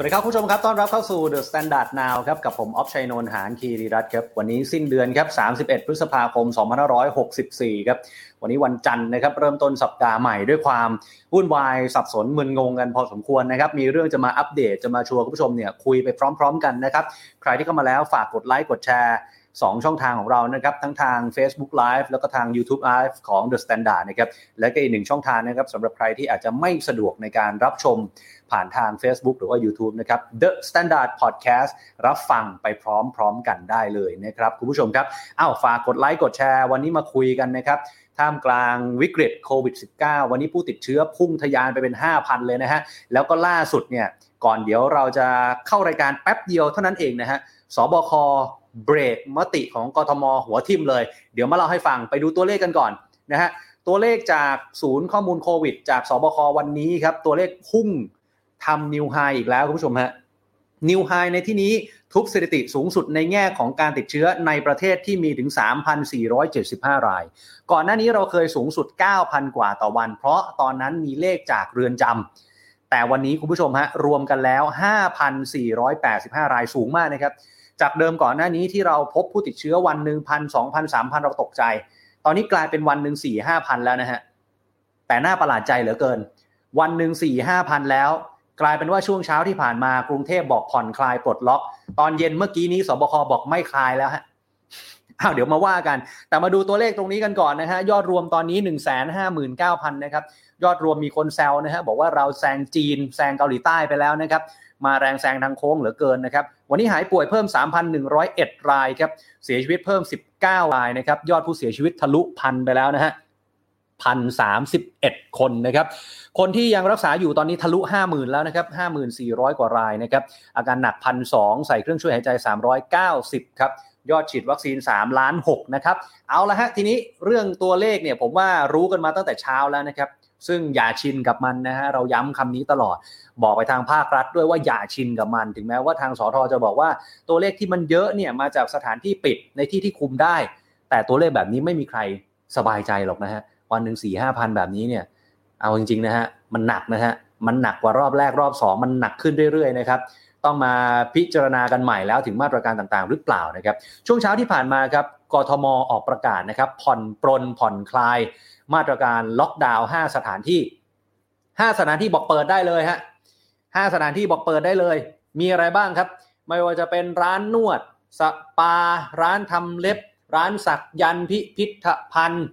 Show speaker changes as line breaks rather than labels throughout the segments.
วัสดีครับคุณผู้ชมครับ ต้อนรับเข้าสู่ The Standard Now ครับ กับผมออฟชัยนนท์หานคีรีรัตครับ วันนี้สิ้นเดือนครับ 31 พฤษภาคม 2564 ครับ วันนี้วันจันทร์นะครับ เริ่มต้นสัปดาห์ใหม่ด้วยความวุ่นวายสับสนมึนงงกันพอสมควรนะครับ มีเรื่องจะมาอัปเดตจะมาชวนคุณผู้ชมเนี่ยคุยไปพร้อม ๆ กันนะครับ ใครที่เข้ามาแล้วฝากกดไลค์กดแชร์ 2 ช่องทางของเรานะครับทั้งทาง Facebook Live แล้วก็ทาง YouTube Live ของ The Standard นะครับและก็อีกหนึ่งช่องทางนะครับสำหรับใครที่อาจจะไม่สะดวกในการรับชมผ่านทาง Facebook หรือว่า YouTube นะครับ The Standard Podcast รับฟังไปพร้อมๆกันได้เลยนะครับคุณผู้ชมครับอ้าวฝากกดไลค์กดแชร์ วันนี้มาคุยกันนะครับท่ามกลางวิกฤตโควิด -19 วันนี้ผู้ติดเชื้อพุ่งทะยานไปเป็น 5,000 เลยนะฮะแล้วก็ล่าสุดเนี่ยก่อนเดี๋ยวเราจะเข้ารายการแป๊บเดียวเท่านั้นเองนะฮะสบค เบรกมติของกทม หัวทิมเลย เดี๋ยวมาเล่าให้ฟังไปดูตัวเลขกันก่อนนะฮะตัวเลขจากศูนย์ข้อมูลโควิด จากสบควันนี้ครับ ตัวเลขพุ่งทำนิวไฮอีกแล้วคุณผู้ชมฮะนิวไฮในที่นี้ทุบสถิติสูงสุดในแง่ของการติดเชื้อในประเทศที่มีถึง 3,475 ราย ก่อนหน้านี้เราเคยสูงสุด 9,000 กว่าต่อวัน เพราะตอนนั้นมีเลขจากเรือนจำแต่วันนี้คุณผู้ชมฮะรวมกันแล้ว 5,485 รายสูงมากนะครับ จากเดิมก่อนหน้านี้ที่เราพบผู้ติดเชื้อวันหนึ่งพันสองพันสามพันเราตกใจ ตอนนี้กลายเป็นวันหนึ่งสี่ห้าพันแล้วนะฮะแต่น่าประหลาดใจเหลือเกิน วันหนึ่งสี่ห้าพันแล้ว กลายเป็นว่าช่วงเช้าที่ผ่านมากรุงเทพบอกผ่อนคลายปลดล็อก ตอนเย็นเมื่อกี้นี้สบคบอกไม่คลายแล้วฮะอ้าวเดี๋ยวมาว่ากัน แต่มาดูตัวเลขตรงนี้กันก่อนนะฮะยอดรวมตอนนี้ 1 5 9 0 0 0 นะครับ ยอดรวมมีคนแซวนะฮะบอกว่าเราแซงจีนแซงเกาหลีใต้ไปแล้วนะครับ มาแรงแซงทางโค้งเหลือเกินนะครับ วันนี้หายป่วยเพิ่ม 3,101 รายครับ เสียชีวิตเพิ่ม 19 รายนะครับ ยอดผู้เสียชีวิตทะลุพันไปแล้วนะฮะพันสามสิบเอ็ดคนนะครับ คนที่ยังรักษาอยู่ตอนนี้ทะลุ50,000แล้วนะครับ54,000กว่ารายนะครับ อาการหนักพันสองใส่เครื่องช่วยหายใจ390ครับ ยอดฉีดวัคซีน3ล้าน6นะครับ เอาละฮะทีนี้เรื่องตัวเลขเนี่ยผมว่ารู้กันมาตั้งแต่เช้าแล้วนะครับ ซึ่งอย่าชินกับมันนะฮะเราย้ำคำนี้ตลอด บอกไปทางภาครัฐด้วยว่าอย่าชินกับมัน ถึงแม้ว่าทางสอทอจะบอกว่าตัวเลขที่มันเยอะเนี่ยมาจากสถานที่ปิดในที่ที่คุมได้ แต่ตัวเลขแบบนี้ไม่มีใครสบายใจหรอกนะฮะวันหนึ่งสี่ห้าพันแบบนี้เนี่ยเอาจริงๆนะฮะมันหนักนะฮะมันหนักกว่ารอบแรกรอบสองมันหนักขึ้นเรื่อยๆนะครับต้องมาพิจารณากันใหม่แล้วถึงมาตรการต่างๆ หรือเปล่านะครับ ช่วงเช้าที่ผ่านมาครับ กทมออกประกาศนะครับ ผ่อนปรนผ่อนคลาย มาตรการล็อกดาวน์5สถานที่ 5 สถานที่บอกเปิดได้เลยฮะ5สถานที่บอกเปิดได้เลย มีอะไรบ้างครับ ไม่ว่าจะเป็นร้านนวด สปา ร้านทำเล็บ ร้านสักยันพิพิธภัณฑ์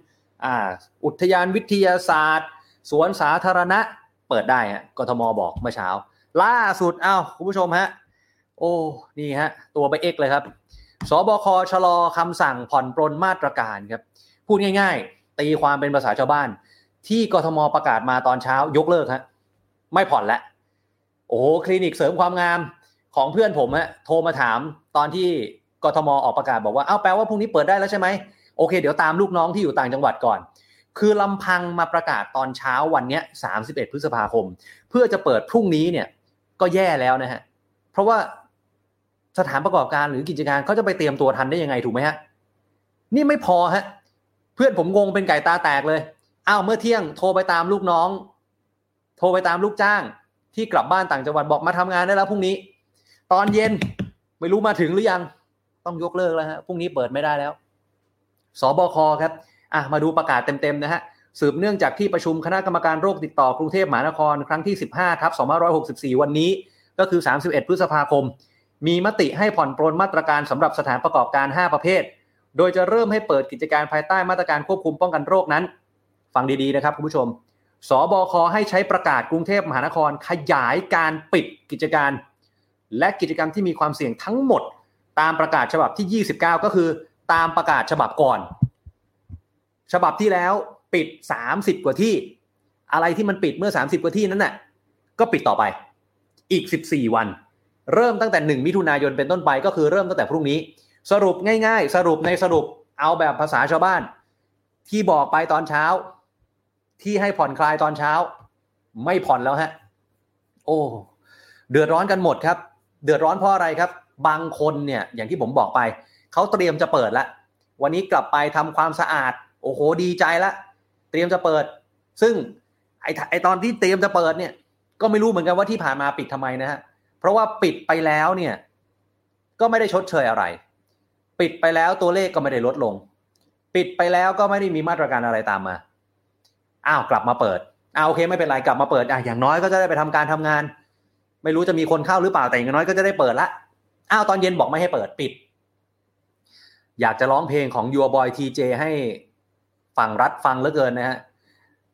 อุทยานวิทยาศาสตร์ สวนสาธารณะเปิดได้ฮะกทมบอกเมื่อเช้า ล่าสุดอ้าวคุณผู้ชมฮะโอ้นี่ฮะตัวไปเอกเลยครับ สบคชะลอคำสั่งผ่อนปรนมาตรการครับ พูดง่าย ๆ ตีความเป็นภาษาชาวบ้าน ที่กทมประกาศมาตอนเช้ายกเลิกฮะไม่ผ่อนแล้วโอ้โหคลินิกเสริมความงามของเพื่อนผมฮะโทรมาถามตอนที่กทมออกประกาศบอกว่าเอ้าแปลว่าพรุ่งนี้เปิดได้แล้วใช่ไหมโอเค เดี๋ยวตามลูกน้องที่อยู่ต่างจังหวัดก่อน คือลำพังมาประกาศตอนเช้าวันนี้31 พฤษภาคม เพื่อจะเปิดพรุ่งนี้เนี่ยก็แย่แล้วนะฮะเพราะว่า สถานประกอบการหรือกิจการเขาจะไปเตรียมตัวทันได้ยังไงถูกไหมฮะ นี่ไม่พอฮะ เพื่อนผมงงเป็นไก่ตาแตกเลยอ้าวเมื่อเที่ยงโทรไปตามลูกน้อง โทรไปตามลูกจ้าง ที่กลับบ้านต่างจังหวัดบอกมาทำงานได้แล้วพรุ่งนี้ ตอนเย็นไม่รู้มาถึงหรือยัง ต้องยกเลิกแล้วฮะพรุ่งนี้เปิดไม่ได้แล้วสบคครับอะมาดูประกาศเต็มๆนะฮะสืบเนื่องจากที่ประชุมคณะกรรมการโรคติดต่อกรุงเทพมหานครครั้งที่ 15ทับ2564 วันนี้ก็คือ 31 พฤษภาคม มีมติให้ผ่อนปรนมาตรการสำหรับสถานประกอบการ 5 ประเภท โดยจะเริ่มให้เปิดกิจการภายใต้มาตรการควบคุมป้องกันโรคนั้น ฟังดีๆนะครับคุณผู้ชม สบคให้ใช้ประกาศกรุงเทพมหานครขยายการปิดกิจการ และกิจกรรมที่มีความเสี่ยงทั้งหมด ตามประกาศฉบับที่ 29 ก็คือตามประกาศฉบับก่อน ฉบับที่แล้วปิด 30 กว่าที่ อะไรที่มันปิดเมื่อ 30 กว่าที่นั้นน่ะก็ปิดต่อไปอีก 14 วัน เริ่มตั้งแต่ 1 มิถุนายนเป็นต้นไปก็คือเริ่มตั้งแต่พรุ่งนี้ สรุปง่าย ๆ สรุปในสรุปเอาแบบภาษาชาวบ้าน ที่บอกไปตอนเช้า ที่ให้ผ่อนคลายตอนเช้า ไม่ผ่อนแล้วฮะ โอ้เดือดร้อนกันหมดครับ เดือดร้อนเพราะอะไรครับ บางคนเนี่ยอย่างที่ผมบอกไปเขาเตรียมจะเปิดละวันนี้กลับไปทำความสะอาด โอ้โหดีใจละเตรียมจะเปิด ซึ่งไอไอตอนที่เตรียมจะเปิดเนี่ย ก็ไม่รู้เหมือนกันว่าที่ผ่านมาปิดทำไมนะฮะ เพราะว่าปิดไปแล้วเนี่ย ก็ไม่ได้ชดเชยอะไร ปิดไปแล้วตัวเลขก็ไม่ได้ลดลง ปิดไปแล้วก็ไม่ได้มีมาตรการอะไรตามมาอ้าวกลับมาเปิดอ้าวโอเคไม่เป็นไรกลับมาเปิดอะอย่างน้อยก็จะได้ไปทำการทำงาน ไม่รู้จะมีคนเข้าหรือเปล่าแต่อย่างน้อยก็จะได้เปิดละอ้าวตอนเย็นบอกไม่ให้เปิดปิด อยากจะร้องเพลงของ Your Boy TJ ให้ฝั่งรัฐฟังเหลือเกินนะฮะ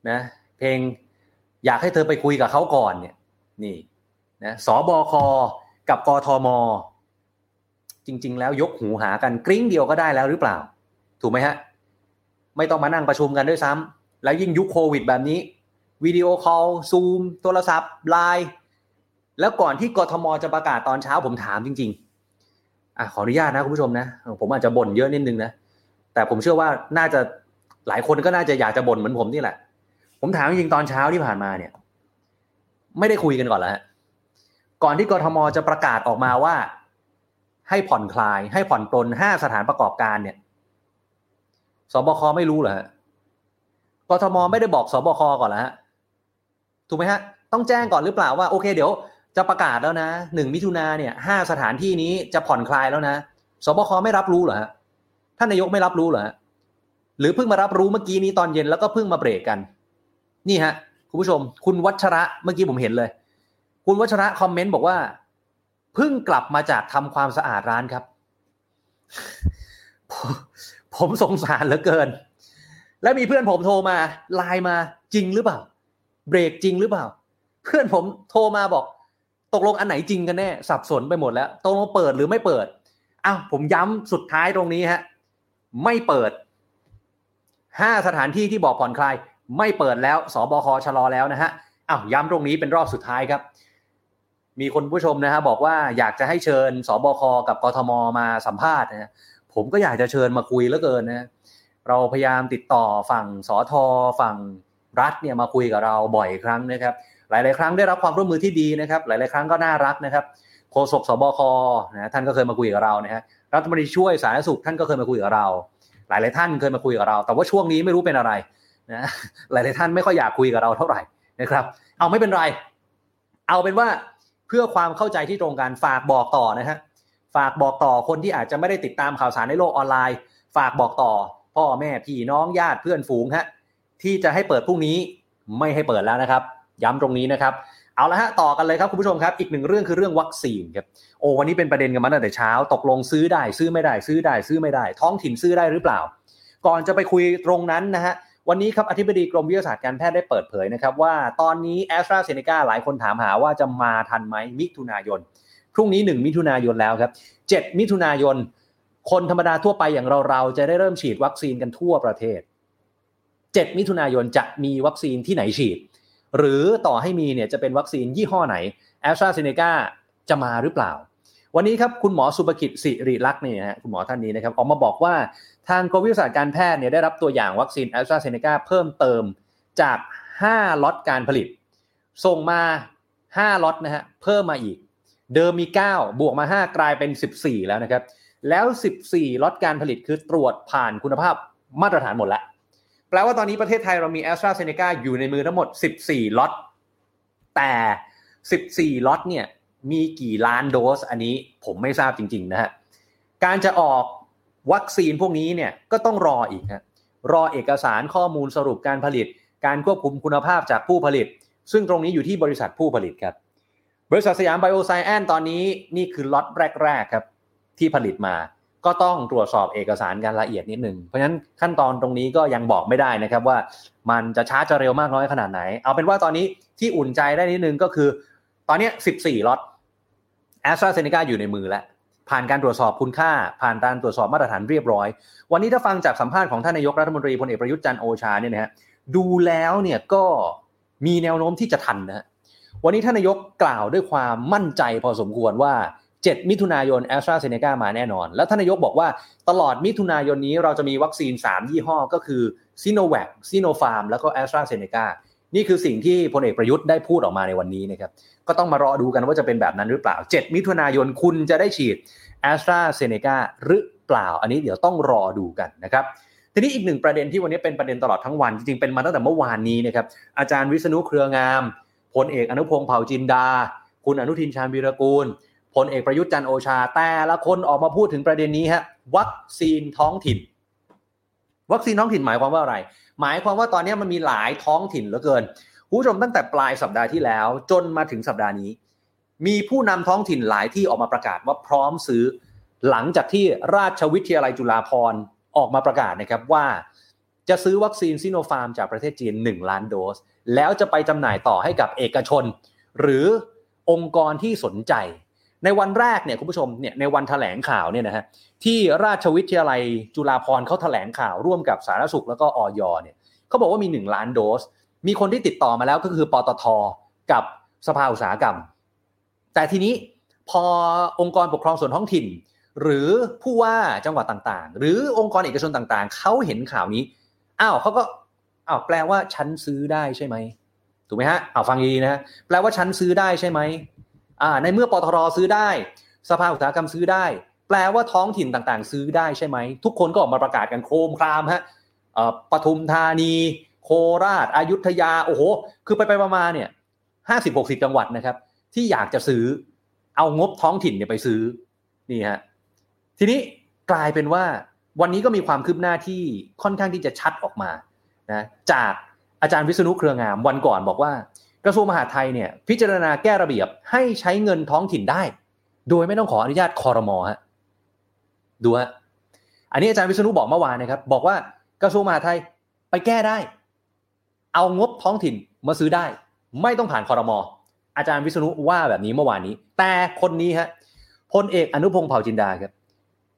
นะ เพลงอยากให้เธอไปคุยกับเขาก่อนเนี่ย นี่ นะศบคกับกทม จริง ๆ แล้วยกหูหากันกริ้งเดียวก็ได้แล้วหรือเปล่า ถูกไหมฮะ ไม่ต้องมานั่งประชุมกันด้วยซ้ำแล้วยิ่งยุคโควิดแบบนี้ video call Zoom โทรศัพท์ไลน์แล้วก่อนที่กทมจะประกาศตอนเช้าผมถามจริง ๆอะขออนุญาตนะคุณผู้ชมนะผมอาจจะบ่นเยอะนิดนึงนะแต่ผมเชื่อว่าน่าจะหลายคนก็น่าจะอยากจะบ่นเหมือนผมนี่แหละ ผมถามจริงตอนเช้าที่ผ่านมาเนี่ย ไม่ได้คุยกันก่อนแล้วฮะ ก่อนที่กทมจะประกาศออกมาว่า ให้ผ่อนคลาย ให้ผ่อนปลนห้าสถานประกอบการเนี่ยสบคไม่รู้เหรอฮะกทมไม่ได้บอกสบคก่อนแล้วฮะถูกไหมฮะ ต้องแจ้งก่อนหรือเปล่าว่าโอเคเดี๋ยวจะประกาศแล้วนะหนึ่งมิถุนาเนี่ยห้าสถานที่นี้จะผ่อนคลายแล้วนะสบคไม่รับรู้เหรอฮะท่านนายกไม่รับรู้เหรอฮะหรือเพิ่งมารับรู้เมื่อกี้นี้ตอนเย็นแล้วก็เพิ่งมาเบรกกัน นี่ฮะ คุณผู้ชม คุณวัชระเมื่อกี้ผมเห็นเลย คุณวัชระคอมเมนต์บอกว่าเพิ่งกลับมาจากทำความสะอาดร้านครับ ผมสงสารเหลือเกิน แล้วมีเพื่อนผมโทรมาไลน์มาจริงหรือเปล่า เบรกจริงหรือเปล่า เพื่อนผมโทรมาบอก ตกลงอันไหนจริงกันแน่ สับสนไปหมดแล้วตกลงเปิดหรือไม่เปิดอ้าวผมย้ำสุดท้ายตรงนี้ฮะ ไม่เปิดห้าสถานที่ที่บอกผ่อนคลาย ไม่เปิดแล้วสบคชะลอแล้วนะฮะอ้าวย้ำตรงนี้เป็นรอบสุดท้ายครับ มีคนผู้ชมนะฮะบบอกว่าอยากจะให้เชิญสบคกับกทมมาสัมภาษณ์นะผมก็อยากจะเชิญมาคุยแล้วเกินนะเราพยายามติดต่อฝั่งสอทอฝั่งรัฐเนี่ยมาคุยกับเราบ่อยครั้งนะครับ หลาย ๆ ครั้งได้รับความร่วมมือที่ดีนะครับ หลาย ๆ ครั้งก็น่ารักนะครับโฆษกสบคนะท่านก็เคยมาคุยกับเรานะฮะรัฐมนตรีช่วยสาธารณสุขท่านก็เคยมาคุยกับเรา หลาย ๆ ท่านเคยมาคุยกับเรา แต่ว่าช่วงนี้ไม่รู้เป็นอะไรนะหลาย ๆ ท่านไม่ค่อยอยากคุยกับเราเท่าไหร่นะครับ เอาไม่เป็นไร เอาเป็นว่า พื่อความเข้าใจที่ตรงกันฝากบอกต่อนะฮะฝากบอกต่อคนที่อาจจะไม่ได้ติดตามข่าวสารในโลกออนไลน์ ฝากบอกต่อ พ่อแม่พี่น้องญาติเพื่อนฝูงฮะที่จะให้เปิดพรุ่งนี้ไม่ให้เปิดแล้วนะครับ ย้ำตรงนี้นะครับ เอาละฮะต่อกันเลยครับคุณผู้ชมครับ อีกหนึ่งเรื่องคือเรื่องวัคซีนครับโอ้วันนี้เป็นประเด็นกันมาตั้งแต่เช้า ตกลงซื้อได้ ซื้อไม่ได้ ซื้อได้ ซื้อไม่ได้ ท้องถิ่นซื้อได้หรือเปล่า ก่อนจะไปคุยตรงนั้นนะฮะ วันนี้ครับอธิบดีกรมวิทยาศาสตร์การแพทย์ได้เปิดเผยนะครับว่าตอนนี้แอสตราเซเนกาหลายคนถามหาว่าจะมาทันไหมมิถุนายน พรุ่งนี้ 1 มิถุนายนแล้วครับ 7 มิถุนายน คนธรรมดาทั่วไปอย่างเราเราจะได้เริ่มฉีดวัคซีนกันทั่วประเทศ 7 มิถุนายนจะมีวัคซีนที่ไหนฉีด หรือต่อให้มีเนี่ยจะเป็นวัคซีนยี่ห้อไหนแอสตราเซเนกาจะมาหรือเปล่า วันนี้ครับคุณหมอศุภกิจศิริลักษณ์เนี่ยฮะคุณหมอท่านนี้นะครับออกมาบอกว่าทางกรมวิทยาศาสตร์การแพทย์เนี่ยได้รับตัวอย่างวัคซีนแอสตราเซเนกาเพิ่มเติมจาก 5ล็อตการผลิต ส่งมา 5ล็อตนะฮะเพิ่มมาอีก เดิมมี 9 บวกมา 5 กลายเป็น 14 แล้วนะครับ แล้ว 14ล็อตการผลิตคือตรวจผ่านคุณภาพมาตรฐานหมดแล้วแปลว่าตอนนี้ประเทศไทยเรามีแอสตราเซเนกาอยู่ในมือทั้งหมด 14ล็อตแต่ 14ล็อตเนี่ย มีกี่ล้านโดสอันนี้ผมไม่ทราบจริง ๆ นะฮะการจะออกวัคซีนพวกนี้เนี่ยก็ต้องรออีกฮะรอเอกสารข้อมูลสรุปการผลิต การควบคุมคุณภาพจากผู้ผลิต ซึ่งตรงนี้อยู่ที่บริษัทผู้ผลิตครับ บริษัทสยามไบโอไซแอนตอนนี้นี่คือล็อตแรกๆครับที่ผลิตมาก็ต้องตรวจสอบเอกสารการละเอียดนิดหนึ่ง เพราะฉะนั้นขั้นตอนตรงนี้ก็ยังบอกไม่ได้นะครับว่ามันจะช้าจะเร็วมากน้อยขนาดไหน เอาเป็นว่าตอนนี้ที่อุ่นใจได้นิดนึงก็คือ ตอนนี้ 14 ล็อต แอสตราเซเนกาอยู่ในมือแล้วผ่านการตรวจสอบคุณค่า ผ่านการตรวจสอบมาตรฐานเรียบร้อย วันนี้ถ้าฟังจากสัมภาษณ์ของท่านนายกรัฐมนตรีพลเอกประยุทธ์จันทร์โอชาเนี่ยนะฮะดูแล้วเนี่ยก็มีแนวโน้มที่จะทันนะฮะวันนี้ท่านนายกกล่าวด้วยความมั่นใจพอสมควรว่า 7 มิถุนายนแอสตราเซเนกามาแน่นอน แล้วท่านนายกบอกว่าตลอดมิถุนายนนี้เราจะมีวัคซีน 3 ยี่ห้อก็คือซีโนแวคซีโนฟาร์มแล้วก็แอสตราเซเนกา นี่คือสิ่งที่พลเอกประยุทธ์ได้พูดออกมาในวันนี้นะครับ ก็ต้องมารอดูกันว่าจะเป็นแบบนั้นหรือเปล่า 7 มิถุนายนคุณจะได้ฉีดแอสตราเซเนกาหรือเปล่า อันนี้เดี๋ยวต้องรอดูกันนะครับ ทีนี้อีกหนึ่งประเด็นที่วันนี้เป็นประเด็นตลอดทั้งวัน จริงๆ เป็นมาตั้งแต่เมื่อวานนี้นะครับ อาจารย์วิษณุเครืองาม พลเอกอนุพงศ์เผ่าจินดา คุณอนุทินชาญวีรกูล พลเอกประยุทธ์จันโอชา แต่ละคนออกมาพูดถึงประเด็นนี้ฮะ วัคซีนท้องถิ่น วัคซีนท้องถิ่นหมายความว่าอะไร หมายความว่าตอนนี้มันมีหลายท้องถิ่นเหลือเกินผู้ชมตั้งแต่ปลายสัปดาห์ที่แล้ว จนมาถึงสัปดาห์นี้ มีผู้นำท้องถิ่นหลายที่ออกมาประกาศว่าพร้อมซื้อ หลังจากที่ราชวิทยาลัยจุฬาภรณ์ออกมาประกาศนะครับว่าจะซื้อวัคซีนซิโนฟาร์มจากประเทศจีน 1 ล้านโดส แล้วจะไปจำหน่ายต่อให้กับเอกชน หรือองค์กรที่สนใจ ในวันแรกเนี่ยคุณผู้ชมเนี่ยในวันถแถลงข่าวเนี่ยนะฮะที่ราชวิทยาลัยจุฬาภรณ์เขาแถลงข่าวร่วมกับสาธารณสุขแล้วก็ออยเนี่ยเขาบอกว่ามี 1 ล้านโดส มีคนที่ติดต่อมาแล้วก็คือปตทกับสภาอุตสาหกรรม แต่ทีนี้พอองค์กรปกครองส่วนท้องถิ่น หรือผู้ว่าจังหวัดต่างๆ หรือองค์กรเอกชนต่างๆเขาเห็นข่าวนี้อ้าวเขาก็อ้าวแปลว่าฉันซื้อได้ใช่ไหมถูกไหมฮะอ้าวฟังดีนะแปลว่าฉันซื้อได้ใช่ไหม ในเมื่อปตทซื้อได้ สภาอุตสาหกรรมซื้อได้ แปลว่าท้องถิ่นต่างๆ ซื้อได้ใช่ไหม ทุกคนก็ออกมาประกาศกันโครมครามฮะปทุมธานี โคราชอายุธยา โอ้โห คือไปไปมาเนี่ยห้าสิบหกสิบจังหวัดนะครับ ที่อยากจะซื้อ เอางบท้องถิ่นเนี่ยไปซื้อ นี่ฮะ ทีนี้กลายเป็นว่าวันนี้ก็มีความคืบหน้าที่ค่อนข้างที่จะชัดออกมานะจากอาจารย์วิษณุเครืองามวันก่อนบอกว่า กระทรวงมหาดไทยเนี่ยพิจารณาแก้ระเบียบให้ใช้เงินท้องถิ่นได้ โดยไม่ต้องขออนุญาตคอรมอฮะดูฮะอันนี้อาจารย์วิษณุบอกเมื่อวานนะครับ บอกว่ากระทรวงมหาดไทยไปแก้ได้ เอางบท้องถิ่นมาซื้อได้ ไม่ต้องผ่านคอรมออาจารย์วิษณุว่าแบบนี้เมื่อวานนี้ แต่คนนี้ฮะพลเอกอนุพงศ์เผ่าจินดาครับ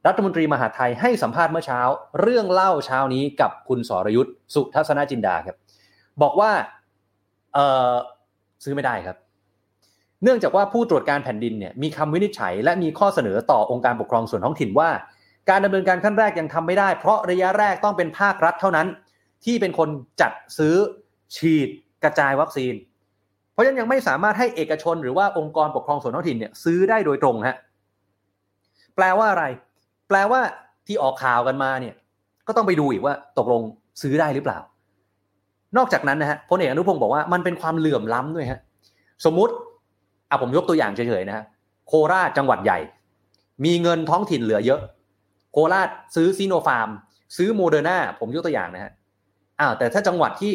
รัฐมนตรีมหาไทยให้สัมภาษณ์เมื่อเช้า เรื่องเล่าเช้านี้กับคุณสรยุทธ์สุทัศนจินดาครับ บอกว่าเออ ซื้อไม่ได้ครับ เนื่องจากว่าผู้ตรวจการแผ่นดินเนี่ยมีคำวินิจฉัย และมีข้อเสนอต่อองค์การปกครองส่วนท้องถิ่นว่า การดำเนินการขั้นแรกยังทำไม่ได้ เพราะระยะแรกต้องเป็นภาครัฐเท่านั้น ที่เป็นคนจัดซื้อฉีดกระจายวัคซีน เพราะฉะนั้นยังไม่สามารถให้เอกชนหรือว่าองค์กรปกครองส่วนท้องถิ่นเนี่ยซื้อได้โดยตรงฮะแปลว่าอะไร แปลว่าที่ออกข่าวกันมาเนี่ย ก็ต้องไปดูอีกว่าตกลงซื้อได้หรือเปล่า นอกจากนั้นนะฮะพลเอกอนุพงศ์บอกว่ามันเป็นความเหลื่อมล้ำด้วยฮะสมมุติอะผมยกตัวอย่างเฉยๆนะฮะโคราชจังหวัดใหญ่ มีเงินท้องถิ่นเหลือเยอะ โคราชซื้อซีโนฟาร์ม ซื้อโมเดอร์นาผมยกตัวอย่างนะฮะอ้าวแต่ถ้าจังหวัดที่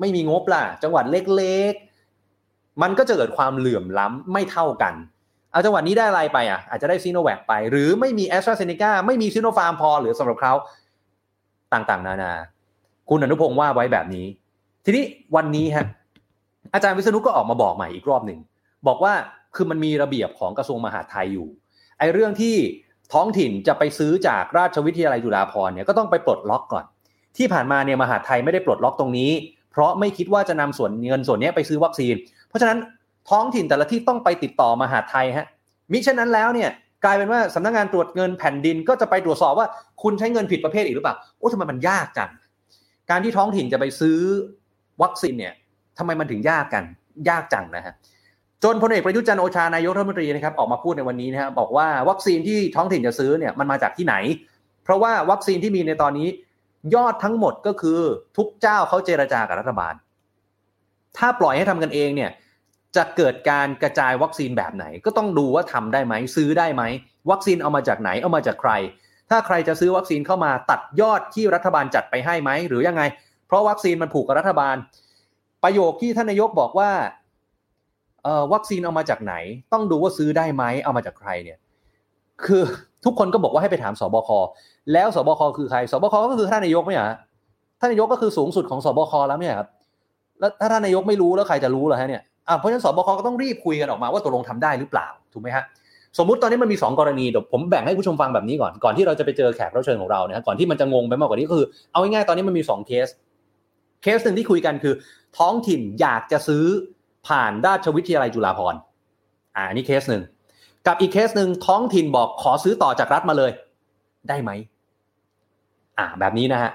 ไม่มีงบล่ะ จังหวัดเล็กๆ มันก็จะเกิดความเหลื่อมล้ำไม่เท่ากันเอาจังหวัดนี้ได้อะไรไปอะอาจจะได้ซีโนแวคไป หรือไม่มีแอสตราเซเนกาไม่มีซีโนฟาร์มพอหรือสำหรับเขาต่างๆ นานา คุณอนุพงศ์ว่าไว้แบบนี้ ทีนี้วันนี้ฮะอาจารย์วิษณุก็ออกมาบอกใหม่อีกรอบหนึ่งบอกว่าคือมันมีระเบียบของกระทรวงมหาดไทยอยู่ไอ้เรื่องที่ท้องถิ่นจะไปซื้อจากราชวิทยาลัยจุฬาภรณ์เนี่ยก็ต้องไปปลดล็อกก่อน ที่ผ่านมาเนี่ยมหาดไทยไม่ได้ปลดล็อกตรงนี้ เพราะไม่คิดว่าจะนำส่วนเงินส่วนนี้ไปซื้อวัคซีน เพราะฉะนั้นท้องถิ่นแต่ละที่ต้องไปติดต่อมหาดไทยฮะมิฉะนั้นแล้วเนี่ยกลายเป็นว่าสำนักงงานตรวจเงินแผ่นดินก็จะไปตรวจสอบว่าคุณใช้เงินผิดประเภทอีกหรือเปล่าโอ้ทำไมมันยากจังการที่ท้องถิ่นจะไปซื้อ วัคซีนเนี่ยทำไมมันถึงยากกันยากจังนะฮะจนพลเอกประยุทธ์จันโอชานายกรัฐมนตรีนะครับออกมาพูดในวันนี้นะครับบอกว่าวัคซีนที่ท้องถิ่นจะซื้อเนี่ยมันมาจากที่ไหน เพราะว่าวัคซีนที่มีในตอนนี้ ยอดทั้งหมดก็คือทุกเจ้าเขาเจรจากับรัฐบาล ถ้าปล่อยให้ทำกันเองเนี่ยจะเกิดการกระจายวัคซีนแบบไหน ก็ต้องดูว่าทำได้ไหมซื้อได้ไหมวัคซีนเอามาจากไหนเอามาจากใคร ถ้าใครจะซื้อวัคซีนเข้ามาตัดยอดที่รัฐบาลจัดไปให้ไหมหรือยังไง เพราะวัคซีนมันผูกกับรัฐบาล ประโยคที่ท่านนายกบอกว่าวัคซีนเอามาจากไหน ต้องดูว่าซื้อได้ไหมเอามาจากใครเนี่ย คือทุกคนก็บอกว่าให้ไปถามสบคแล้วสบคคือใครสบคก็คือท่านนายกไม่เหรอท่านนายกก็คือสูงสุดของสบคแล้วเนี่ยครับแล้วถ้าท่านนายกไม่รู้แล้วใครจะรู้เหรอฮะเนี่ยอ่าเพราะฉะนั้นสบคก็ต้องรีบคุยกันออกมาว่าตกลงทำได้หรือเปล่าถูกไหมฮะสมมุติตอนนี้มันมี 2 กรณีเดี๋ยวผมแบ่งให้ผู้ชมฟังแบบนี้ก่อนก่อนที่เราจะไปเจอแขกรับเชิญของเราเนี่ยก่อนที่มันจะงงไปมากกว่านี้ก็คือเอาง่ายๆตอนนี้มันมี2 case case หนึ่งที่คุยกันคือ ท้องถิ่นอยากจะซื้อผ่านราชวิทยาลัยจุฬาภรณ์อ่านี่เคสหนึ่งกับอีกเคสหนึ่งท้องถิ่นบอกขอซื้อต่อจากรัฐมาเลย ได้ไหมอ่าแบบนี้นะฮะ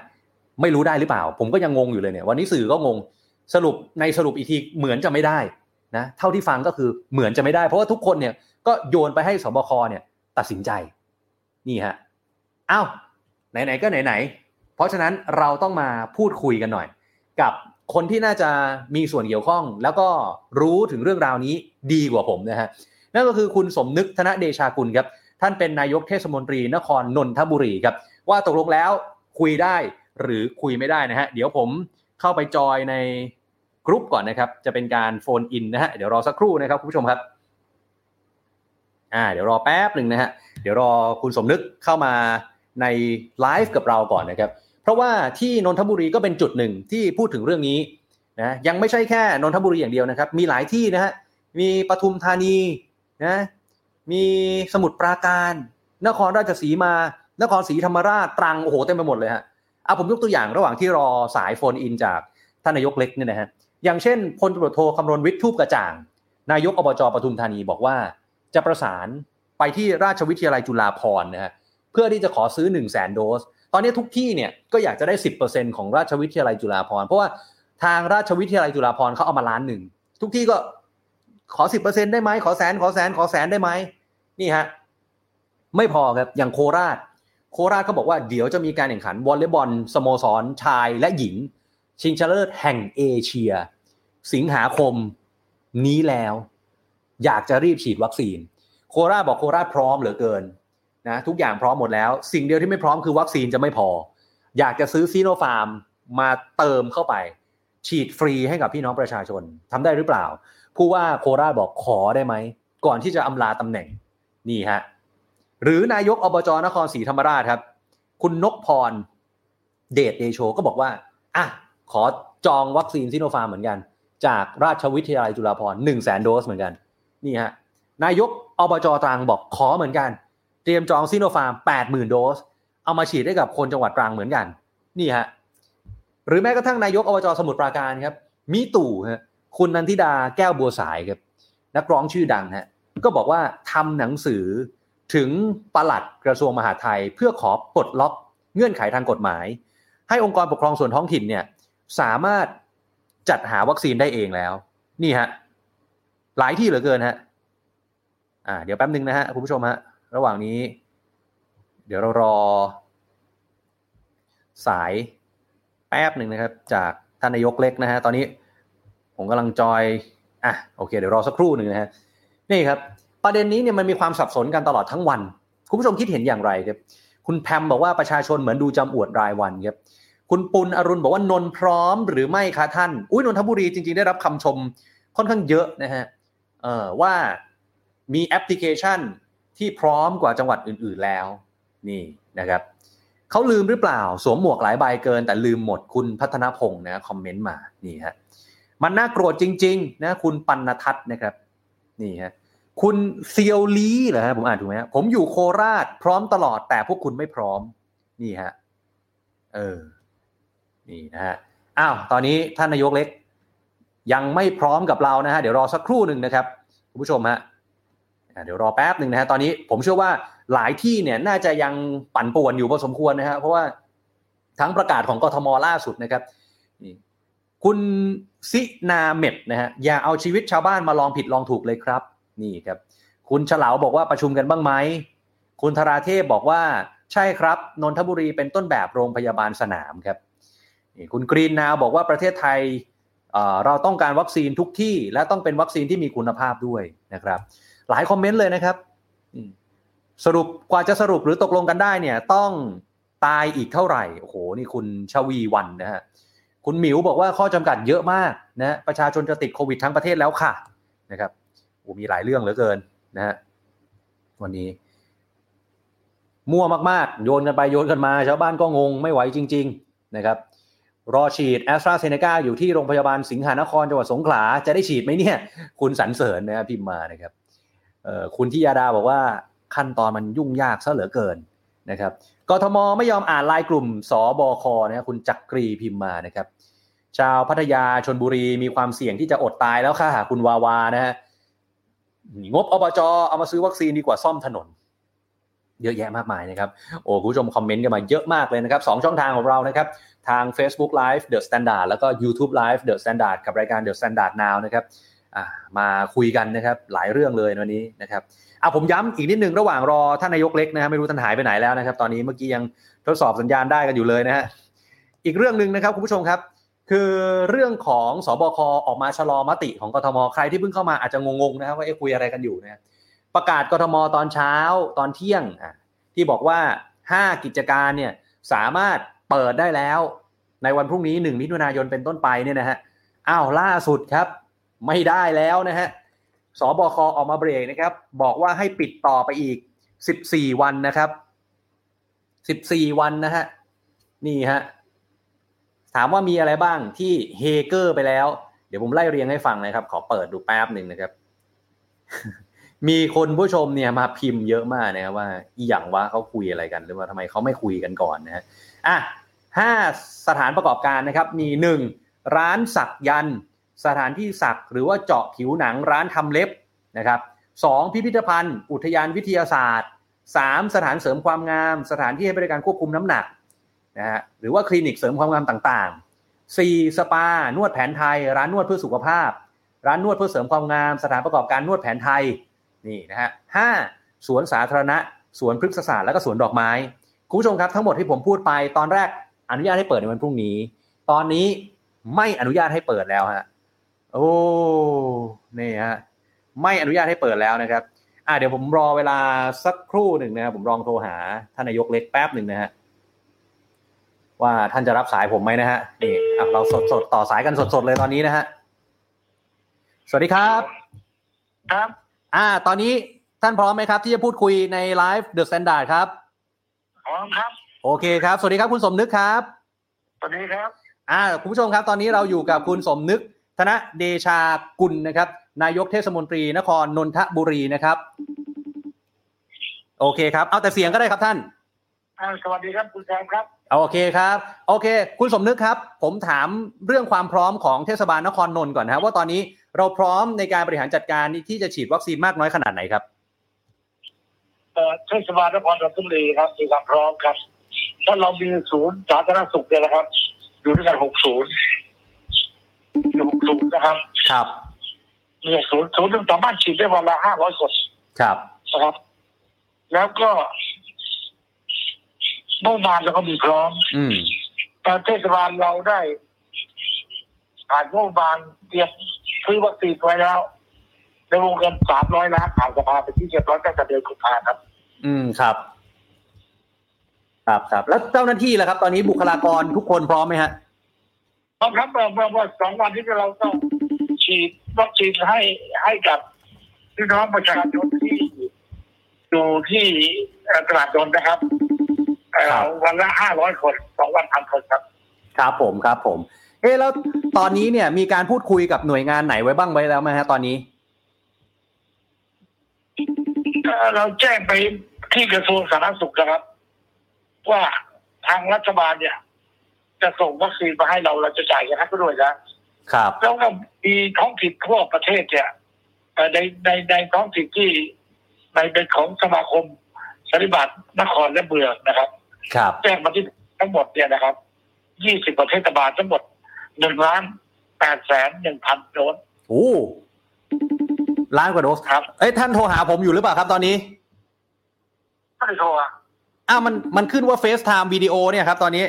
ไม่รู้ได้หรือเปล่า ผมก็ยังงงอยู่เลยเนี่ย วันนี้สื่อก็งงสรุปในสรุปอีกทีเหมือนจะไม่ได้นะเท่าที่ฟังก็คือเหมือนจะไม่ได้ เพราะว่าทุกคนเนี่ยก็โยนไปให้สบคเนี่ย ตัดสินใจ นี่ฮะอ้าวไหนๆก็ไหนๆเพราะฉะนั้นเราต้องมาพูดคุยกันหน่อย กับคนที่น่าจะมีส่วนเกี่ยวข้อง แล้วก็รู้ถึงเรื่องราวนี้ดีกว่าผมนะฮะนั่นก็คือคุณสมนึกธนเดชากุลครับท่านเป็นนายกเทศมนตรีนครนนทบุรีครับว่าตกลงแล้วคุยได้หรือคุยไม่ได้นะฮะเดี๋ยวผมเข้าไปจอยในกรุ๊ปก่อนนะครับ จะเป็นการโฟนอินนะฮะเดี๋ยวรอสักครู่นะครับคุณผู้ชมครับอ่าเดี๋ยวรอแป๊บหนึ่งนะฮะเดี๋ยวรอคุณสมนึกเข้ามาในไลฟ์กับเราก่อนนะครับ ราะว่าที่นนทบุรีก็เป็นจุดหนึ่งที่พูดถึงเรื่องนี้นะยังไม่ใช่แค่นนทบุรีอย่างเดียวนะครับ มีหลายที่นะฮะมีปทุมธานีนะมีสมุทรปราการ นครราชสีมา นครศรีธรรมราชตรังโอ้โหเต็มไปหมดเลยฮะเอาผมยกตัวอย่างระหว่างที่รอสายโฟนอินจากท่านนายกเล็กเนี่ยนะฮะอย่างเช่นพลตำรวจโทคำรณวิทย์ทูปกระจ่าง นายกอบจปทุมธานีบอกว่า จะประสานไปที่ราชวิทยาลัยจุฬาภรณ์นะฮะเพื่อที่จะขอซื้อ1 0 0 0 0แสนโดส ตอนนี้ทุกที่เนี่ยก็อยากจะได้ 10%ของราชวิทยาลัยจุฬาภรณ์เพราะว่าทางราชวิทยาลัยจุฬาภรณ์เขาเอามาล้านหนึ่งทุกที่ก็ขอ 10%ได้ไหมขอแสนขอแสนขอแสนได้ไหมนี่ฮะไม่พอครับอย่างโคราช โคราชเขาบอกว่าเดี๋ยวจะมีการแข่งขันวอลเลย์บอลสโมสรชายและหญิง ชิงชนะเลิศแห่งเอเชีย สิงหาคมนี้แล้ว อยากจะรีบฉีดวัคซีน โคราชบอกโคราชพร้อมเหลือเกิน นะทุกอย่างพร้อมหมดแล้ว สิ่งเดียวที่ไม่พร้อมคือวัคซีนจะไม่พอ อยากจะซื้อซีโนฟาร์มมาเติมเข้าไป ฉีดฟรีให้กับพี่น้องประชาชนทำได้หรือเปล่า ผู้ว่าโคราชบอกขอได้ไหม ก่อนที่จะอำลาตำแหน่งนี่ฮะหรือนายกอบจนครศรีธรรมราชครับ คุณกนกพรเดชเดโชก็บอกว่าอะขอจองวัคซีนซิโนฟาร์มเหมือนกัน จากราชวิทยาลัยจุฬาภรณ์หนึ่งแสนโดสเหมือนกัน นี่ฮะนายกอบจตรังบอกขอเหมือนกัน เตรียมจองซิโนฟาร์มแปดหมื่นโดส เอามาฉีดให้กับคนจังหวัดตรังเหมือนกัน นี่ฮะ หรือแม้กระทั่งนายกอบจสมุทรปราการครับ มีตู่ฮะคุณนันทิดาแก้วบัวสายครับ นักร้องชื่อดังฮะ ก็บอกว่าทำหนังสือถึงปลัดกระทรวงมหาดไทย เพื่อขอปลดล็อกเงื่อนไขทางกฎหมาย ให้องค์กรปกครองส่วนท้องถิ่นเนี่ยสามารถจัดหาวัคซีนได้เองแล้ว นี่ฮะ หลายที่เหลือเกินฮะ อ่า เดี๋ยวแป๊บนึงนะฮะคุณผู้ชมฮะ ระหว่างนี้ เดี๋ยวเรารอ สายแป๊บหนึ่งนะครับ จากท่านนายกเล็กนะฮะตอนนี้ผมกำลังจอยอะโอเค เดี๋ยวรอสักครู่หนึ่งนะฮะนี่ครับ ประเด็นนี้เนี่ยมันมีความสับสนกันตลอดทั้งวัน คุณผู้ชมคิดเห็นอย่างไรครับคุณแพมบอกว่าประชาชนเหมือนดูจำอวดรายวันครับคุณปุณอรุณบอกว่านนพร้อมหรือไม่คะท่าน อุ้ยนนทบุรีจริงๆได้รับคำชมค่อนข้างเยอะนะฮะเอ่อว่ามีแอปพลิเคชัน ที่พร้อมกว่าจังหวัดอื่น ๆแล้ว นี่นะครับเขาลืมหรือเปล่า สวมหมวกหลายใบเกิน แต่ลืมหมดคุณพัฒนพงศ์นะคอมเมนต์มานี่ฮะมันน่าโกรธจริง ๆ นะคุณปัณทัศน์นะครับนี่ฮะคุณเซียวลีเหรอฮะผมอ่านถูกไหมฮะผมอยู่โคราชพร้อมตลอดแต่พวกคุณไม่พร้อม นี่ฮะเออนี่นะฮะอ้าวตอนนี้ท่านนายกเล็ก ยังไม่พร้อมกับเรานะฮะเดี๋ยวรอสักครู่หนึ่งนะครับคุณผู้ชมฮะ เดี๋ยวรอแป๊บหนึ่งนะฮะตอนนี้ผมเชื่อว่าหลายที่เนี่ยน่าจะยังปั่นป่วนอยู่พอสมควรนะฮะเพราะว่าทั้งประกาศของกทมล่าสุดนะครับนี่คุณซินาเมดนะฮะอย่าเอาชีวิตชาวบ้านมาลองผิดลองถูกเลยครับ นี่ครับ คุณเฉลาบอกว่าประชุมกันบ้างไหมคุณธราเทพบอกว่าใช่ครับนนทบุรีเป็นต้นแบบโรงพยาบาลสนามครับนี่คุณกรีนนาวบอกว่าประเทศไทยเราต้องการวัคซีนทุกที่และต้องเป็นวัคซีนที่มีคุณภาพด้วยนะครับ หลายคอมเมนต์เลยนะครับสรุปกว่าจะสรุปหรือตกลงกันได้เนี่ย ต้องตายอีกเท่าไหร่โอ้โหนี่คุณชวีวันนะฮะคุณหมิวบอกว่าข้อจำกัดเยอะมากนะประชาชนจะติดโควิดทั้งประเทศแล้วค่ะนะครับโอ้มีหลายเรื่องเหลือเกินนะฮะวันนี้ มั่วมากๆ โยนกันไปโยนกันมา ชาวบ้านก็งงไม่ไหวจริง ๆ นะครับ รอฉีดแอสตราเซเนกาอยู่ที่โรงพยาบาลสิงหานครจังหวัดสงขลาจะได้ฉีดไหมเนี่ย คุณสรรเสริญนะครับพิมพ์มานะครับ คุณที่ยาดาบอกว่าขั้นตอนมันยุ่งยากซะเหลือเกินนะครับกทมไม่ยอมอ่านลายกลุ่มสบคนะคุณจักรีพิมพ์มานะครับ ชาวพัทยาชนบุรีมีความเสี่ยงที่จะอดตายแล้วค่ะคุณวาวานะฮะงบอบจเอามาซื้อวัคซีนดีกว่าซ่อมถนน เยอะแยะมากมายนะครับ โอ้คุณผู้ชมคอมเมนต์กันมาเยอะมากเลยนะครับสองช่องทางของเรานะครับ ทาง Facebook Live The Standard แล้วก็ YouTube Live The Standard กับรายการ The Standard Now นะครับ มาคุยกันนะครับหลายเรื่องเลยวันนี้นะครับเอาผมย้ำอีกนิดนึงระหว่างรอท่านนายกเล็กนะฮะไม่รู้ท่านหายไปไหนแล้วนะครับ ตอนนี้เมื่อกี้ยังทดสอบสัญญาณได้กันอยู่เลยนะฮะอีกเรื่องหนึ่งนะครับคุณผู้ชมครับ คือเรื่องของสบคออกมาชะลอมติของกทมใครที่เพิ่งเข้ามาอาจจะงงๆนะครับว่าเอ๊ะคุยอะไรกันอยู่นะประกาศกทมตอนเช้าตอนเที่ยงที่บอกว่า 5 กิจการเนี่ยสามารถเปิดได้แล้วในวันพรุ่งนี้ 1 มิถุนายนเป็นต้นไปเนี่ยนะฮะอ้าวล่าสุดครับ ไม่ได้แล้วนะฮะสบคออกมาเบรกนะครับ บอกว่าให้ปิดต่อไปอีก 14 วันนะครับ 14 วันนะฮะนี่ฮะถามว่ามีอะไรบ้างที่เฮเกอร์ไปแล้ว เดี๋ยวผมไล่เรียงให้ฟังนะครับ ขอเปิดดูแป๊บหนึ่งนะครับ มีคนผู้ชมเนี่ยมาพิมพ์เยอะมากนะครับว่าอีหยังว่าเขาคุยอะไรกัน หรือว่าทำไมเขาไม่คุยกันก่อนนะฮะอะห้าสถานประกอบการนะครับ มีหนึ่งร้านสักยัน สถานที่สักหรือว่าเจาะผิวหนังร้านทำเล็บนะครับสองพิพิธภัณฑ์ อุทยานวิทยาศาสตร์สามสถานเสริมความงาม สถานที่ให้บริการควบคุมน้ำหนักนะฮะหรือว่าคลินิกเสริมความงามต่างๆ 4. สปา นวดแผนไทย ร้านนวดเพื่อสุขภาพ ร้านนวดเพื่อเสริมความงาม สถานประกอบการนวดแผนไทยนี่นะฮะห้าสวนสาธารณะ สวนพฤกษศาสตร์แล้วก็สวนดอกไม้คุณผู้ชมครับทั้งหมดที่ผมพูดไปตอนแรกอนุญาตให้เปิดในวันพรุ่งนี้ ตอนนี้ไม่อนุญาตให้เปิดแล้วฮะ โอ้นี่ฮะไม่อนุญาตให้เปิดแล้วนะครับ อ่าเดี๋ยวผมรอเวลาสักครู่หนึ่งนะครับผมลองโทรหาท่านนายกเล็กแป๊บหนึ่งนะฮะว่าท่านจะรับสายผมไหมนะฮะนี่เราสดสดต่อสายกันสดสดเลยตอนนี้นะฮะสวัสดีครับ
ครับ
อ่า ตอนนี้ท่านพร้อมไหมครับ ที่จะพูดคุยใน live The Standard ครับ
พร้อมครับ
โอเคครับ สวัสดีครับคุณสมนึกครับ
สวัสดีครับ
อ่าคุณผู้ชมครับ ตอนนี้เราอยู่กับคุณสมนึก ธนเดชากุลนะครับ นายกเทศมนตรีนครนนทบุรีนะครับ โอเคครับ เอาแต่เสียงก็ได้ครับท่าน
สวัสดีครับคุณแซมครับ
โอเคครับ โอเค คุณสมนึกครับ ผมถามเรื่องความพร้อมของเทศบาลนครนนท์ก่อนนะครับว่าตอนนี้เราพร้อมในการบริหารจัดการที่จะฉีดวัคซีนมากน้อยขนาดไหนครับ
เทศบาลนครนนทบุรีครับมีความพร้อมครับถ้าเรามีศูนย์สาธารณสุขเนี่ยนะครับ อยู่ด้วยกันหกศูนย์ อยู่หกศูนย์นะครับ
ครับ
มีศูนย์ศูนย์หนึ่งสามารถฉีดได้วันละห้าร้อยคน
ครับ
นะครับ แล้วก็เมื่อวานเราก็มีพร้อม
อืม
เทศบาลเราได้ผ่านงบประมาณเตรียมซื้อวัคซีนไว้แล้วในวงเงินสามร้อยล้านผ่านสภาไปที่เรียบร้อยตั้งแต่เดือนกุมภาครับ
อืมครับ ครับครับแล้วเจ้าหน้าที่ล่ะครับ ตอนนี้บุคลากรทุกคนพร้อมไหมฮะ
พร้อมครับเมื่อเมื่อเมื่อสองวันที่เราต้องฉีดวัคซีนให้ให้กับพี่น้องประชาชนที่อยู่ที่เอ่อตลาดนนท์นะครับเอ่อ
ครับ
วันละห้าร้อยคนสองวันพันคนครับ
ครับผมครับผม เอ๊ะแล้วตอนนี้เนี่ยมีการพูดคุยกับหน่วยงานไหนไว้บ้างไว้แล้วไหมฮะตอนนี้
เอ่อเราแจ้งไปที่กระทรวงสาธารณสุขนะครับ ว่าทางรัฐบาลเนี่ย จะส่งวัคซีนมาให้เราเราจะจ่ายกันให้เขาด้วยนะครับแล้วก็มีท้องถิ่นทั่วประเทศเนี่ยเอ่อในในในท้องถิ่นที่ในเป็นของสมาคมสันนิบาตนครและเมืองนะครับ
ครับ
แจ้งมาที่ทั้งหมดเนี่ยนะครับยี่สิบประเทศบาลทั้งหมดหนึ่งล้านแปดแสนหนึ่งพันโดส
โอ้ล้านกว่าโดส
ครับ
เอ้ยท่านโทรหาผมอยู่หรือเปล่าครับตอนนี้
ไม่ได้โทรอะ
อ้าวมันมันขึ้นว่า FaceTime video เนี่ยครับตอนนี้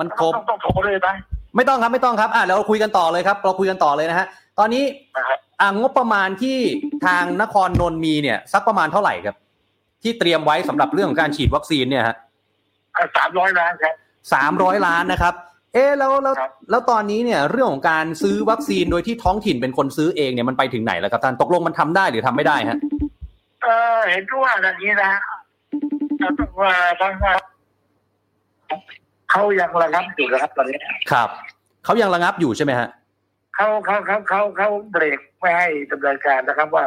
มันครับ
ต้องต้องโทรเลยไหม
ไม่ต้องครับไม่ต้องครับอะเราคุยกันต่อเลยครับ เราคุยกันต่อเลยนะฮะตอนนี้
นะครับ
อ่างบประมาณที่ทางนครนนท์มีเนี่ย สักประมาณเท่าไหร่ครับ ที่เตรียมไว้สำหรับเรื่องของการฉีดวัคซีนเนี่ยฮะ
สามร้อยล้านครับ
สามร้อยล้านนะครับ เอ๊ะแล้วแล้ว
ครับ
แล้วตอนนี้เนี่ย เรื่องของการซื้อวัคซีนโดยที่ท้องถิ่นเป็นคนซื้อเองเนี่ยมันไปถึงไหนแล้วครับท่านตกลงมันทำได้หรือทำไม่ได้ฮะ
เออเห็นว่าอย่างนี้นะว่าทางว่า เขายังระงับอยู่นะครับ ตอนนี้
ครับเขายังระงับอยู่ใช่ไหมฮะ
เขาเขาเขาเขาเขาเบรกไม่ให้ดำเนินการนะครับ ว่า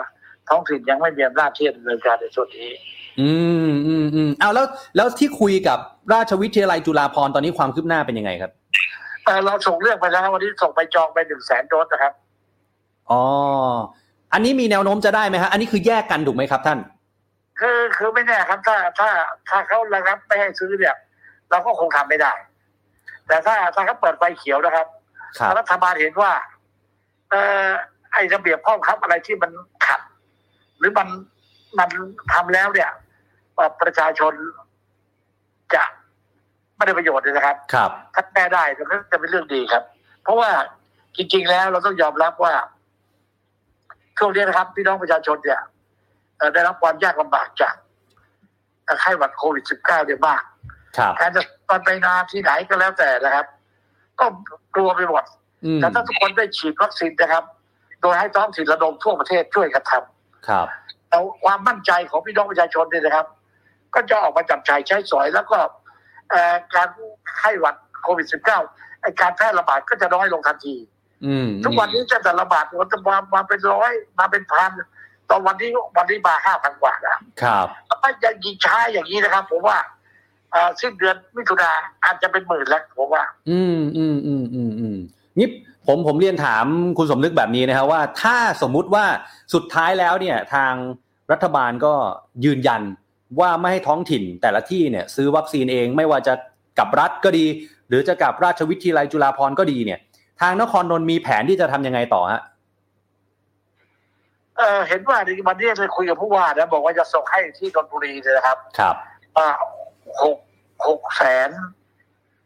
ท้องถิ่นยังไม่มีอำนาจที่จะดำเนินการในส่วนนี้
อืมอืมอืมเอาแล้วแล้วที่คุยกับราชวิทยาลัยจุฬาภรณ์ตอนนี้ความคืบหน้าเป็นยังไงครับ
เอ่อเราส่งเรื่องไปแล้ววันนี้ส่งไปจองไปหนึ่งแสนโดสนะครับ
อ๋ออันนี้มีแนวโน้มจะได้ไหมฮะอันนี้คือแยกกันถูกไหมครับท่าน
คคือคือไม่แน่ครับถ้าถ้าถ้าเขาระงับไม่ให้ซื้อเนี่ย เราก็คงทำไม่ได้ แต่ถ้าถ้าเขาเปิดไฟเขียวนะครับรัฐบาลเห็นว่า เออไอ้ระเบียบข้อบังคับอะไรที่มันขัด หรือมันมันทำแล้วเนี่ยประชาชนจะไม่ได้ประโยชน์เลยนะครับ
ครับ
ถ้าแก้ได้ก็จะเป็นเรื่องดีครับ เพราะว่าจริง ๆ แล้วเราต้องยอมรับว่าช่วงนี้นะครับ พี่น้องประชาชนเนี่ยได้รับความยากลำบากจากไข้หวัดโควิด -19 เนี่ยมาก การจะตอนไปนาที่ไหนก็แล้วแต่นะครับ ก็กลัวไปหมดแต่ถ้าทุกคนได้ฉีดวัคซีนนะครับ โดยให้ท้องถิ่นระดมทั่วประเทศช่วยกันทำ
ครับ
แล้วความมั่นใจของพี่น้องประชาชนเนี่ยนะครับ ก็จะออกมาจับใจใช้สอยแล้วก็การไข้หวัดโควิด -19 ไอการแพร่ระบาดก็จะน้อยลงทันทีทุกวันนี้จะแต่ระบาดมันจะมามาเป็นร้อยมาเป็นพันตอนวันนี้วันนี้มาห้าพันกว่าแล้ว
ครับ
ถ้ายังยิงช้าอย่างนี้นะครับผมว่า สิ้นเดือนมิถุนาอาจจะเป็นหมื่นแล้วผมว่า
อืมอืมอืมอืมอืมนี่ผมผมเรียนถามคุณสมนึกแบบนี้นะครับว่า ถ้าสมมุติว่าสุดท้ายแล้วเนี่ย ทางรัฐบาลก็ยืนยันว่าไม่ให้ท้องถิ่นแต่ละที่เนี่ย ซื้อวัคซีนเองไม่ว่าจะกับรัฐก็ดี หรือจะกับราชวิทยาลัยจุฬาภรณ์ก็ดีเนี่ย ทางนครนนท์มีแผนที่จะทำยังไงต่อฮะ
เออเห็นว่าในวันนี้เคยคุยกับผู้ว่านะบอกว่าจะส่งให้ที่นนทบุรีเลยนะครับ
ครับ
อ่า หกหกแสน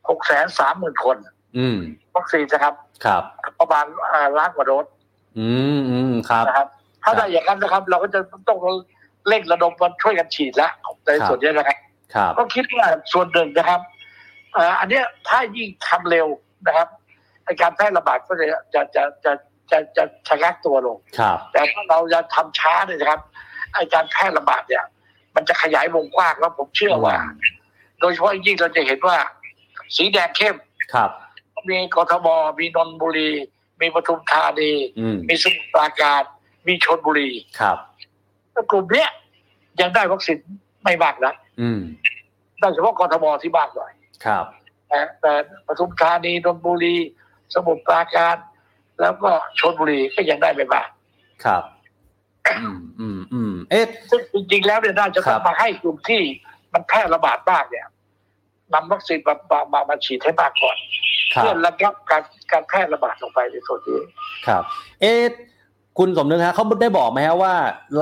หกแสนสามหมื่นคน
อืม
วัคซีนนะครับ
ครับ
ประมาณล้านกว่าโดส
อืมอืมครับ
นะครับ ถ้าได้อย่างนั้นนะครับ เราก็จะต้องเร่งระดมกันช่วยกันฉีดแล้วในส่วนนี้นะครับก็คิดว่าส่วนหนึ่งนะครับอันนี้ถ้ายิ่งทำเร็วนะครับการแพร่ระบาดก็จะจะจะจะจะจะชะงักตัวลงแต่ถ้าเราจะทำช้าเนี่ยนะครับไอการแพร่ระบาดเนี่ย มันจะขยายวงกว้างแล้วผมเชื่อว่า โดยเฉพาะยิ่งเราจะเห็นว่า สีแดงเข้ม
ครับ
มีกทมมีนนบุรี มีปทุมธานี มีสมุทรปราการ มีชนบุรี
ครับ
กลุ่มเนี้ยยังได้วัคซีนไม่มากนะโดยเฉพาะกทมที่บ้านหน่อย
ครับ
แต่แต่ปทุมธานีนนบุรี สมุทรปราการ แล้วก็ชนบุรีก็ยังได้ไปบ้าง
ครับอืมอืมเอ๊ะ
ซึ่งจริงๆแล้วเนี่ยน่าจะต้องมาให้กลุ่มที่ มันแพร่ระบาดบ้างเนี่ยนำวัคซีนมามามามาฉีดให้มากก่อนเพื่อระงับการการแพร่ระบาดลงไปในส่วนนี้
ครับ เอ๊ะคุณสมนึกฮะเขาได้บอกไหมฮะว่า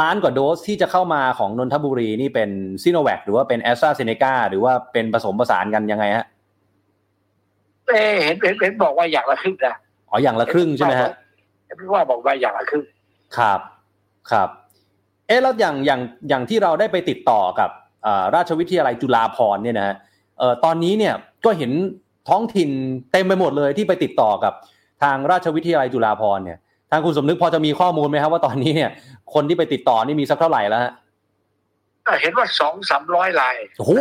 ล้านกว่าโดสที่จะเข้ามาของนนทบุรีนี่เป็นซีโนแวคหรือว่าเป็นแอสตราเซเนกาหรือว่าเป็นผสมผสานกันยังไงฮะ
เอ๊เห็นเห็นบอกว่าอย่างละครึ่งนะ
อ๋ออย่างละครึ่งใช่ไหมฮะ
พี่ว่าบอกว่าอย่างละครึ่ง
ครับครับ เอ๊ะแล้วอย่างอย่างอย่างที่เราได้ไปติดต่อกับ ราชวิทยาลัยจุฬาภรณ์เนี่ยนะเอ่อตอนนี้เนี่ยก็เห็นท้องถิ่นเต็มไปหมดเลยที่ไปติดต่อกับทางราชวิทยาลัยจุฬาภรณ์เนี่ยทางคุณสมนึกพอจะมีข้อมูลไหมครับว่าตอนนี้เนี่ย คนที่ไปติดต่อนี่มีสักเท่าไหร่แล้วฮะ
เห็นว่าสองสามร้อยลาย
โอ้โห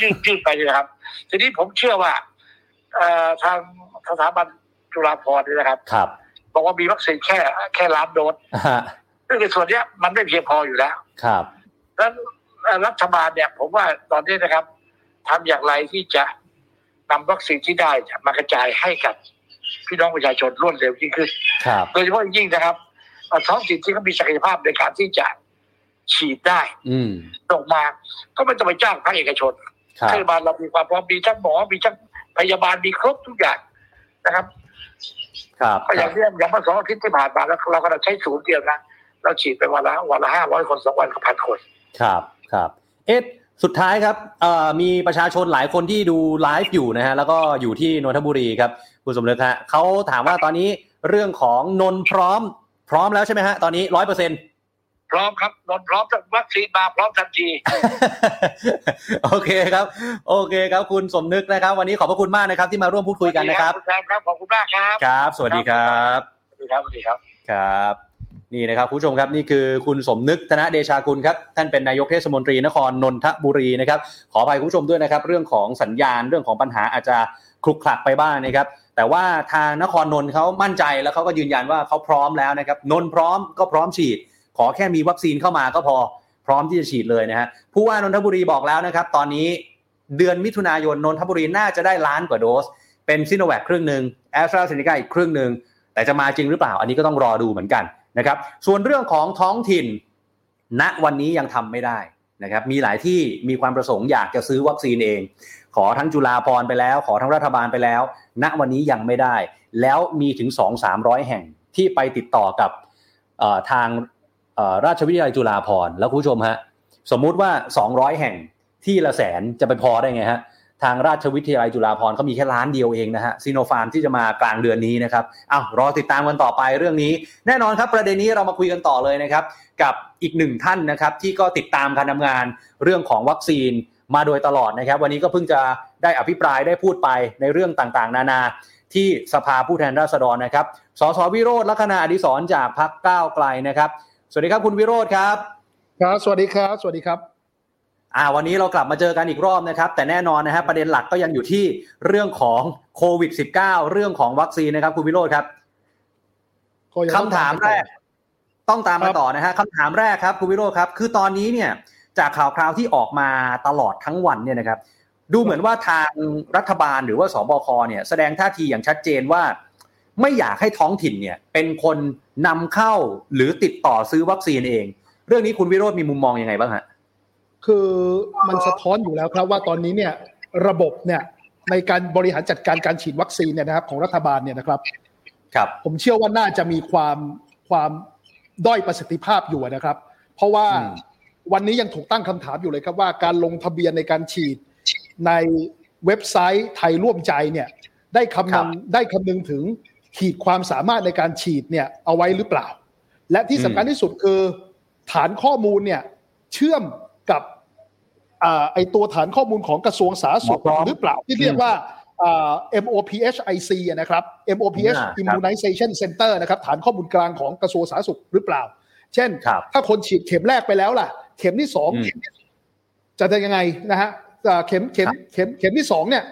ยืดยืดไปเลยครับ ทีนี้ผมเชื่อว่าทางสถาบันจุฬาภรณ์นี่นะครับ
ครับ
บอกว่ามีวัคซีนแค่แค่ล้านโดสซึ่งในส่วนนี้มันไม่เพียงพออยู่แล้ว
ครับ
แล้ว รัฐบาลเนี่ย ผมว่าตอนนี้นะครับทำอย่างไรที่จะนำวัคซีนที่ได้มากระจายให้กับพี่น้องประชาชนรวดเร็วยิ่งขึ้นโดยเฉพาะยิ่งนะครับท้องถิ่นที่เขามีศักยภาพในการที่จะฉีดได้ส่งมาก็ไม่ต้องไปจ้างภาคเอกชนรัฐบาลเรามีความพร้อมมีทั้งหมอมีทั้งพยาบาลมีครบทุกอย่างนะครับ
ครับ
ก็อย่างที่อย่างเมื่อสองอาทิตย์ที่ผ่านมาแล้วเราก็ใช้ศูนย์เดียวนะเราฉีดไปวันละวันละห้าร้อยคนสองวันก็พันคน
ครับ ครับเอ๊ะสุดท้ายครับมีประชาชนหลายคนที่ดูไลฟ์อยู่นะฮะแล้วก็อยู่ที่นนทบุรีครับคุณสมเด็จฮะเขาถามว่าตอนนี้เรื่องของนนพร้อม พร้อมแล้วใช่ไหมฮะตอนนี้ร้อยเปอร์เซ็นต์
พร้อมครับนนพร้อมวัคซีนมาพร้อมทันที
โอเคครับ โอเคครับคุณสมนึกนะครับ วันนี้ขอบพระคุณมากนะครับ ที่มาร่วมพูดคุยกันนะครับ
ครับขอบคุณมากครับ
ครับ สวัสดีครับ
สวัสดีครับสวัสดีครับ
ครับ นี่นะครับผู้ชมครับนี่คือคุณสมนึกธนเดชาคุณครับท่านเป็นนายกเทศมนตรีนครนนทบุรีนะครับขออภัยคุณผู้ชมด้วยนะครับเรื่องของสัญญาณเรื่องของปัญหาอาจจะคลุกคลักไปบ้างนะครับแต่ว่าทางนครนนท์เขามั่นใจแล้วเขาก็ยืนยันว่าเขาพร้อมแล้วนะครับนนพร้อมก็พร้อมฉีด ขอแค่มีวัคซีนเข้ามาก็พอพร้อมที่จะฉีดเลยนะฮะผู้ว่านนทบุรีบอกแล้วนะครับตอนนี้เดือนมิถุนายนนนทบุรีน่าจะได้ล้านกว่าโดส เป็นซิโนแวคครึ่งหนึ่งแอสตราเซเนกาอีกครึ่งหนึ่งแต่จะมาจริงหรือเปล่า อันนี้ก็ต้องรอดูเหมือนกัน นะครับ ส่วนเรื่องของท้องถิ่น ณวันนี้ยังทำไม่ได้นะครับ มีหลายที่มีความประสงค์อยากจะซื้อวัคซีนเอง ขอทั้งจุฬาพรไปแล้ว ขอทั้งรัฐบาลไปแล้ว ณวันนี้ยังไม่ได้ แล้วมีถึง 2-300 แห่งที่ไปติดต่อกับทางราชวิทยาลัยจุฬาพรแล้วคุณผู้ชมฮะสมมุติว่า 200 แห่งที่ละแสนจะไปพอได้ไงฮะ ทางราชวิทยาลัยจุฬาภรณ์เขามีแค่ล้านเดียวเองนะฮะซีโนฟาร์มที่จะมากลางเดือนนี้นะครับอ้าวรอติดตามกันต่อไปเรื่องนี้ แน่นอนครับประเด็นนี้เรามาคุยกันต่อเลยนะครับ กับอีกหนึ่งท่านนะครับที่ก็ติดตามการทำงานเรื่องของวัคซีนมาโดยตลอดนะครับ วันนี้ก็เพิ่งจะได้อภิปรายได้พูดไปในเรื่องต่างๆ นานา ที่สภาผู้แทนราษฎรนะครับสสวิโรธลัคนาอดิศรจากพรรคก้าวไกลนะครับ สวัสดีครับคุณวิโรธครับ
ครับ สวัสดีครับ สวัสดีครับ
อ่าวันนี้เรากลับมาเจอกันอีกรอบนะครับ แต่แน่นอนนะฮะประเด็นหลักก็ยังอยู่ที่เรื่องของโควิด -19 เรื่องของวัคซีนนะครับ คุณวิโรธครับคำถามแรก ต้องตามมาต่อนะฮะคำถามแรกครับคุณวิโรธครับ คือตอนนี้เนี่ย จากข่าวคราวที่ออกมาตลอดทั้งวันเนี่ยนะครับ ดูเหมือนว่าทางรัฐบาลหรือว่าสบคเนี่ยแสดงท่าทีอย่างชัดเจนว่า ไม่อยากให้ท้องถิ่นเนี่ย เป็นคนนำเข้าหรือติดต่อซื้อวัคซีนเอง เรื่องนี้คุณวิโรธมีมุมมองยังไงบ้างฮะ
คือมันสะท้อนอยู่แล้วครับว่าตอนนี้เนี่ยระบบเนี่ยในการบริหารจัดการการฉีดวัคซีนเนี่ยนะครับของรัฐบาลเนี่ยนะครับ
ครับ
ผมเชื่อว่าน่าจะมีความความด้อยประสิทธิภาพอยู่นะครับ เพราะว่าวันนี้ยังถูกตั้งคำถามอยู่เลยครับว่าการลงทะเบียนในการฉีดในเว็บไซต์ไทยร่วมใจเนี่ยได้คำนึงได้คำนึงถึงขีดความสามารถในการฉีดเนี่ยเอาไว้หรือเปล่า และที่สำคัญที่สุดคือฐานข้อมูลเนี่ยเชื่อม กับไอตัวฐานข้อมูลของกระทรวงสาธารณสุขหรือเปล่าที่เรียกว่า MOPHIC นะครับ MOPH Immunization Center นะครับฐานข้อมูลกลางของกระทรวงสาธารณสุขหรือเปล่า เช่น ถ้าคนฉีดเข็มแรกไปแล้วล่ะ เข็มที่สองจะจะยังไงนะฮะเข็มเข็มเข็มเข็มที่สองเนี่ย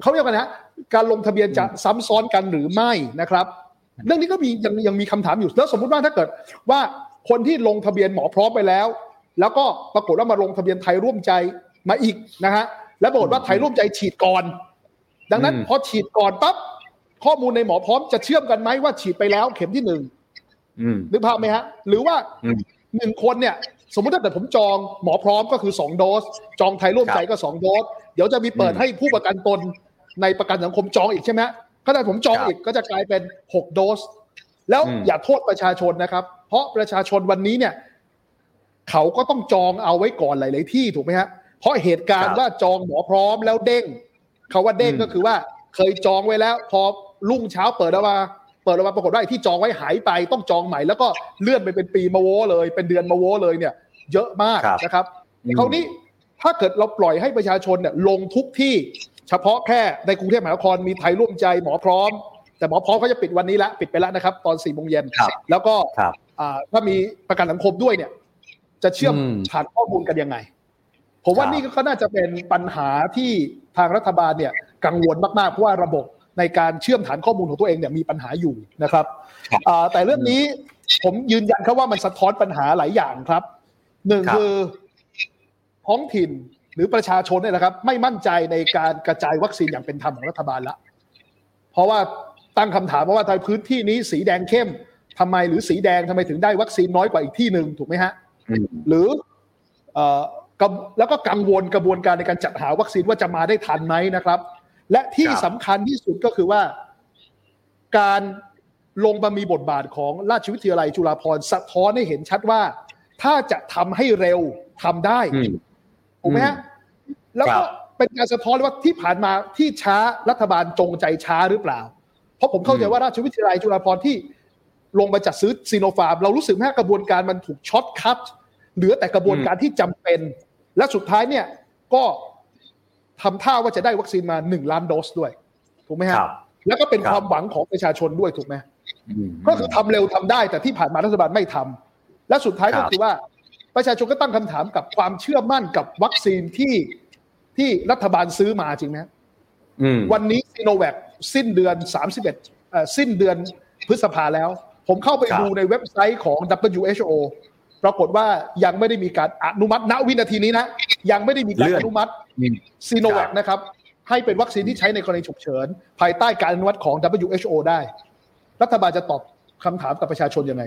เขาเรียกว่านะการลงทะเบียนจะซ้ำซ้อนกันหรือไม่นะครับ เรื่องนี้ก็มียังยังมีคำถามอยู่แล้วสมมุติว่าถ้าเกิดว่าคนที่ลงทะเบียนหมอพร้อมไปแล้ว แล้วก็ปรากฏว่ามาลงทะเบียนไทยร่วมใจมาอีกนะฮะแล้วปรากฏว่าไทยร่วมใจฉีดก่อน ดังนั้นพอฉีดก่อนปั๊บข้อมูลในหมอพร้อมจะเชื่อมกันไหมว่าฉีดไปแล้วเข็มที่หนึ่งนึกภาพไหมฮะ หรือว่าหนึ่งคนเนี่ย สมมติถ้าเกิดผมจองหมอพร้อมก็คือสองโดส จองไทยร่วมใจก็สองโดส เดี๋ยวจะมีเปิดให้ผู้ประกันตนในประกันสังคมจองอีกใช่ไหมก็ถ้าผมจองอีกก็จะกลายเป็นหกโดส แล้วอย่าโทษประชาชนนะครับ เพราะประชาชนวันนี้เนี่ย เขาก็ต้องจองเอาไว้ก่อนหลาย ๆ ที่ถูกไหมฮะเพราะเหตุการณ์ว่าจองหมอพร้อมแล้วเด้งเขาว่าเด้งก็คือว่าเคยจองไว้แล้ว พอรุ่งเช้าเปิดออกมาเปิดออกมาปรากฏว่าที่จองไว้หายไปต้องจองใหม่แล้วก็เลื่อนไปเป็นปีมาโวเลย เป็นเดือนมาโวเลยเนี่ย เยอะมากนะครับคราวนี้ถ้าเกิดเราปล่อยให้ประชาชนเนี่ยลงทุกที่เฉพาะแค่ในกรุงเทพมหานครมีไทยร่วมใจหมอพร้อม แต่หมอพร้อมเขาจะปิดวันนี้ละปิดไปแล้วนะครับ ตอนสี่โมงเย็นแล้วก็ถ้ามีประกันสังคมด้วยเนี่ย จะเชื่อมฐานข้อมูลกันยังไง ผมว่านี่ก็น่าจะเป็นปัญหาที่ทางรัฐบาลเนี่ยกังวลมากๆเพราะว่าระบบในการเชื่อมฐานข้อมูลของตัวเองเนี่ยมีปัญหาอยู่นะครับแต่เรื่องนี้ผมยืนยันครับว่ามันสะท้อนปัญหาหลายอย่างครับหนึ่งคือท้องถิ่นหรือประชาชนเนี่ยนะครับ ไม่มั่นใจในการกระจายวัคซีนอย่างเป็นธรรมของรัฐบาลละเพราะว่าตั้งคำถามว่าทางพื้นที่นี้สีแดงเข้มทำไมหรือสีแดงทำไมถึงได้วัคซีนน้อยกว่าอีกที่หนึ่งถูกไหมฮะ หรือแล้วก็กังวลกระบวนการในการจัดหาวัคซีนว่าจะมาได้ทันไหมนะครับ และที่สำคัญที่สุดก็คือว่า การลงมามีบทบาทของราชวิทยาลัยจุฬาภรณ์สะท้อนให้เห็นชัดว่า ถ้าจะทำให้เร็วทำได้ถูกไหมฮะแล้วก็เป็นการสะท้อนว่าที่ผ่านมาที่ช้ารัฐบาลจงใจช้าหรือเปล่า เพราะผมเข้าใจว่าราชวิทยาลัยจุฬาภรณ์ที่ ลงมาจัดซื้อซีโนฟาร์ม เรารู้สึกแม่งกระบวนการมันถูก shortcut เหลือแต่กระบวนการที่จำเป็น และสุดท้ายเนี่ยก็ทำท่าว่าจะได้วัคซีนมาหนึ่งล้านโดสด้วย ถูกไหมครับแล้วก็เป็นความหวังของประชาชนด้วยถูกไหมก็คือทำเร็วทำได้แต่ที่ผ่านมารัฐบาลไม่ทำและสุดท้ายก็คือว่าประชาชนก็ตั้งคำถามกับความเชื่อมั่นกับวัคซีนที่ที่รัฐบาลซื้อมาจริงไหมวันนี้ซีโนแวคสิ้นเดือนสามสิบเอ็ดสิ้นเดือนพฤษภาแล้ว ผมเข้าไปดูในเว็บไซต์ของ WHO ปรากฏว่ายังไม่ได้มีการอนุมัติณวินาทีนี้นะ ยังไม่ได้มีการอนุมัติซีโนแวคนะครับ ให้เป็นวัคซีนที่ใช้ในกรณีฉุกเฉิน ภายใต้การอนุมัติของ WHO ได้ รัฐบาลจะตอบคำถามกับประชาชนยังไง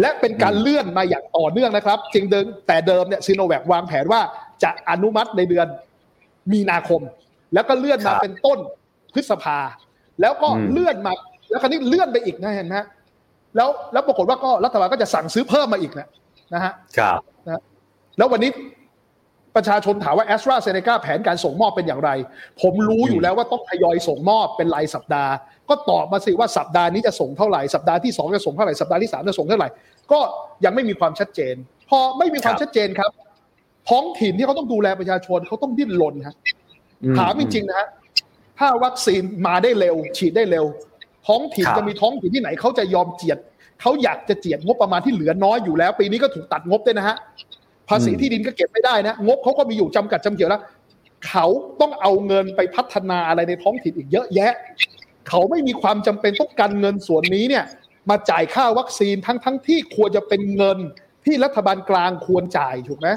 และเป็นการเลื่อนมาอย่างต่อเนื่องนะครับจริงเดิมแต่เดิมเนี่ยซีโนแวควางแผนว่าจะอนุมัติในเดือนมีนาคม แล้วก็เลื่อนมาเป็นต้นพฤษภา แล้วก็เลื่อนมา แล้วคราวนี้เลื่อนไปอีกนะเห็นไหม แล้วแล้วปรากฏว่าก็รัฐบาลก็จะสั่งซื้อเพิ่มมาอีกนะนะฮะ
ครับ
นะแล้ววันนี้ประชาชนถามว่าแอสตราเซเนกาแผนการส่งมอบเป็นอย่างไร ผมรู้อยู่แล้วว่าต้องทยอยส่งมอบเป็นรายสัปดาห์ ก็ตอบมาสิว่าสัปดาห์นี้จะส่งเท่าไหร่ สัปดาห์ที่สองจะส่งเท่าไหร่ สัปดาห์ที่สามจะส่งเท่าไหร่ ก็ยังไม่มีความชัดเจน พอไม่มีความชัดเจนครับ ท้องถิ่นที่เขาต้องดูแลประชาชนเขาต้องดิ้นรนครับถามจริงๆนะฮะถ้าวัคซีนมาได้เร็ว ฉีดได้เร็ว ท้องถิ่นจะมีท้องถิ่นที่ไหนเขาจะยอมเจียดเขาอยากจะเจียดงบประมาณที่เหลือน้อยอยู่แล้ว ปีนี้ก็ถูกตัดงบด้วยนะฮะภาษีที่ดินก็เก็บไม่ได้นะงบเขาก็มีอยู่จำกัดจำเกี่ยวแล้วเขาต้องเอาเงินไปพัฒนาอะไรในท้องถิ่นอีกเยอะแยะ เขาไม่มีความจำเป็นต้องการเงินส่วนนี้เนี่ย มาจ่ายค่าวัคซีนทั้งทั้งที่ควรจะเป็นเงินที่รัฐบาลกลางควรจ่ายถูกไหม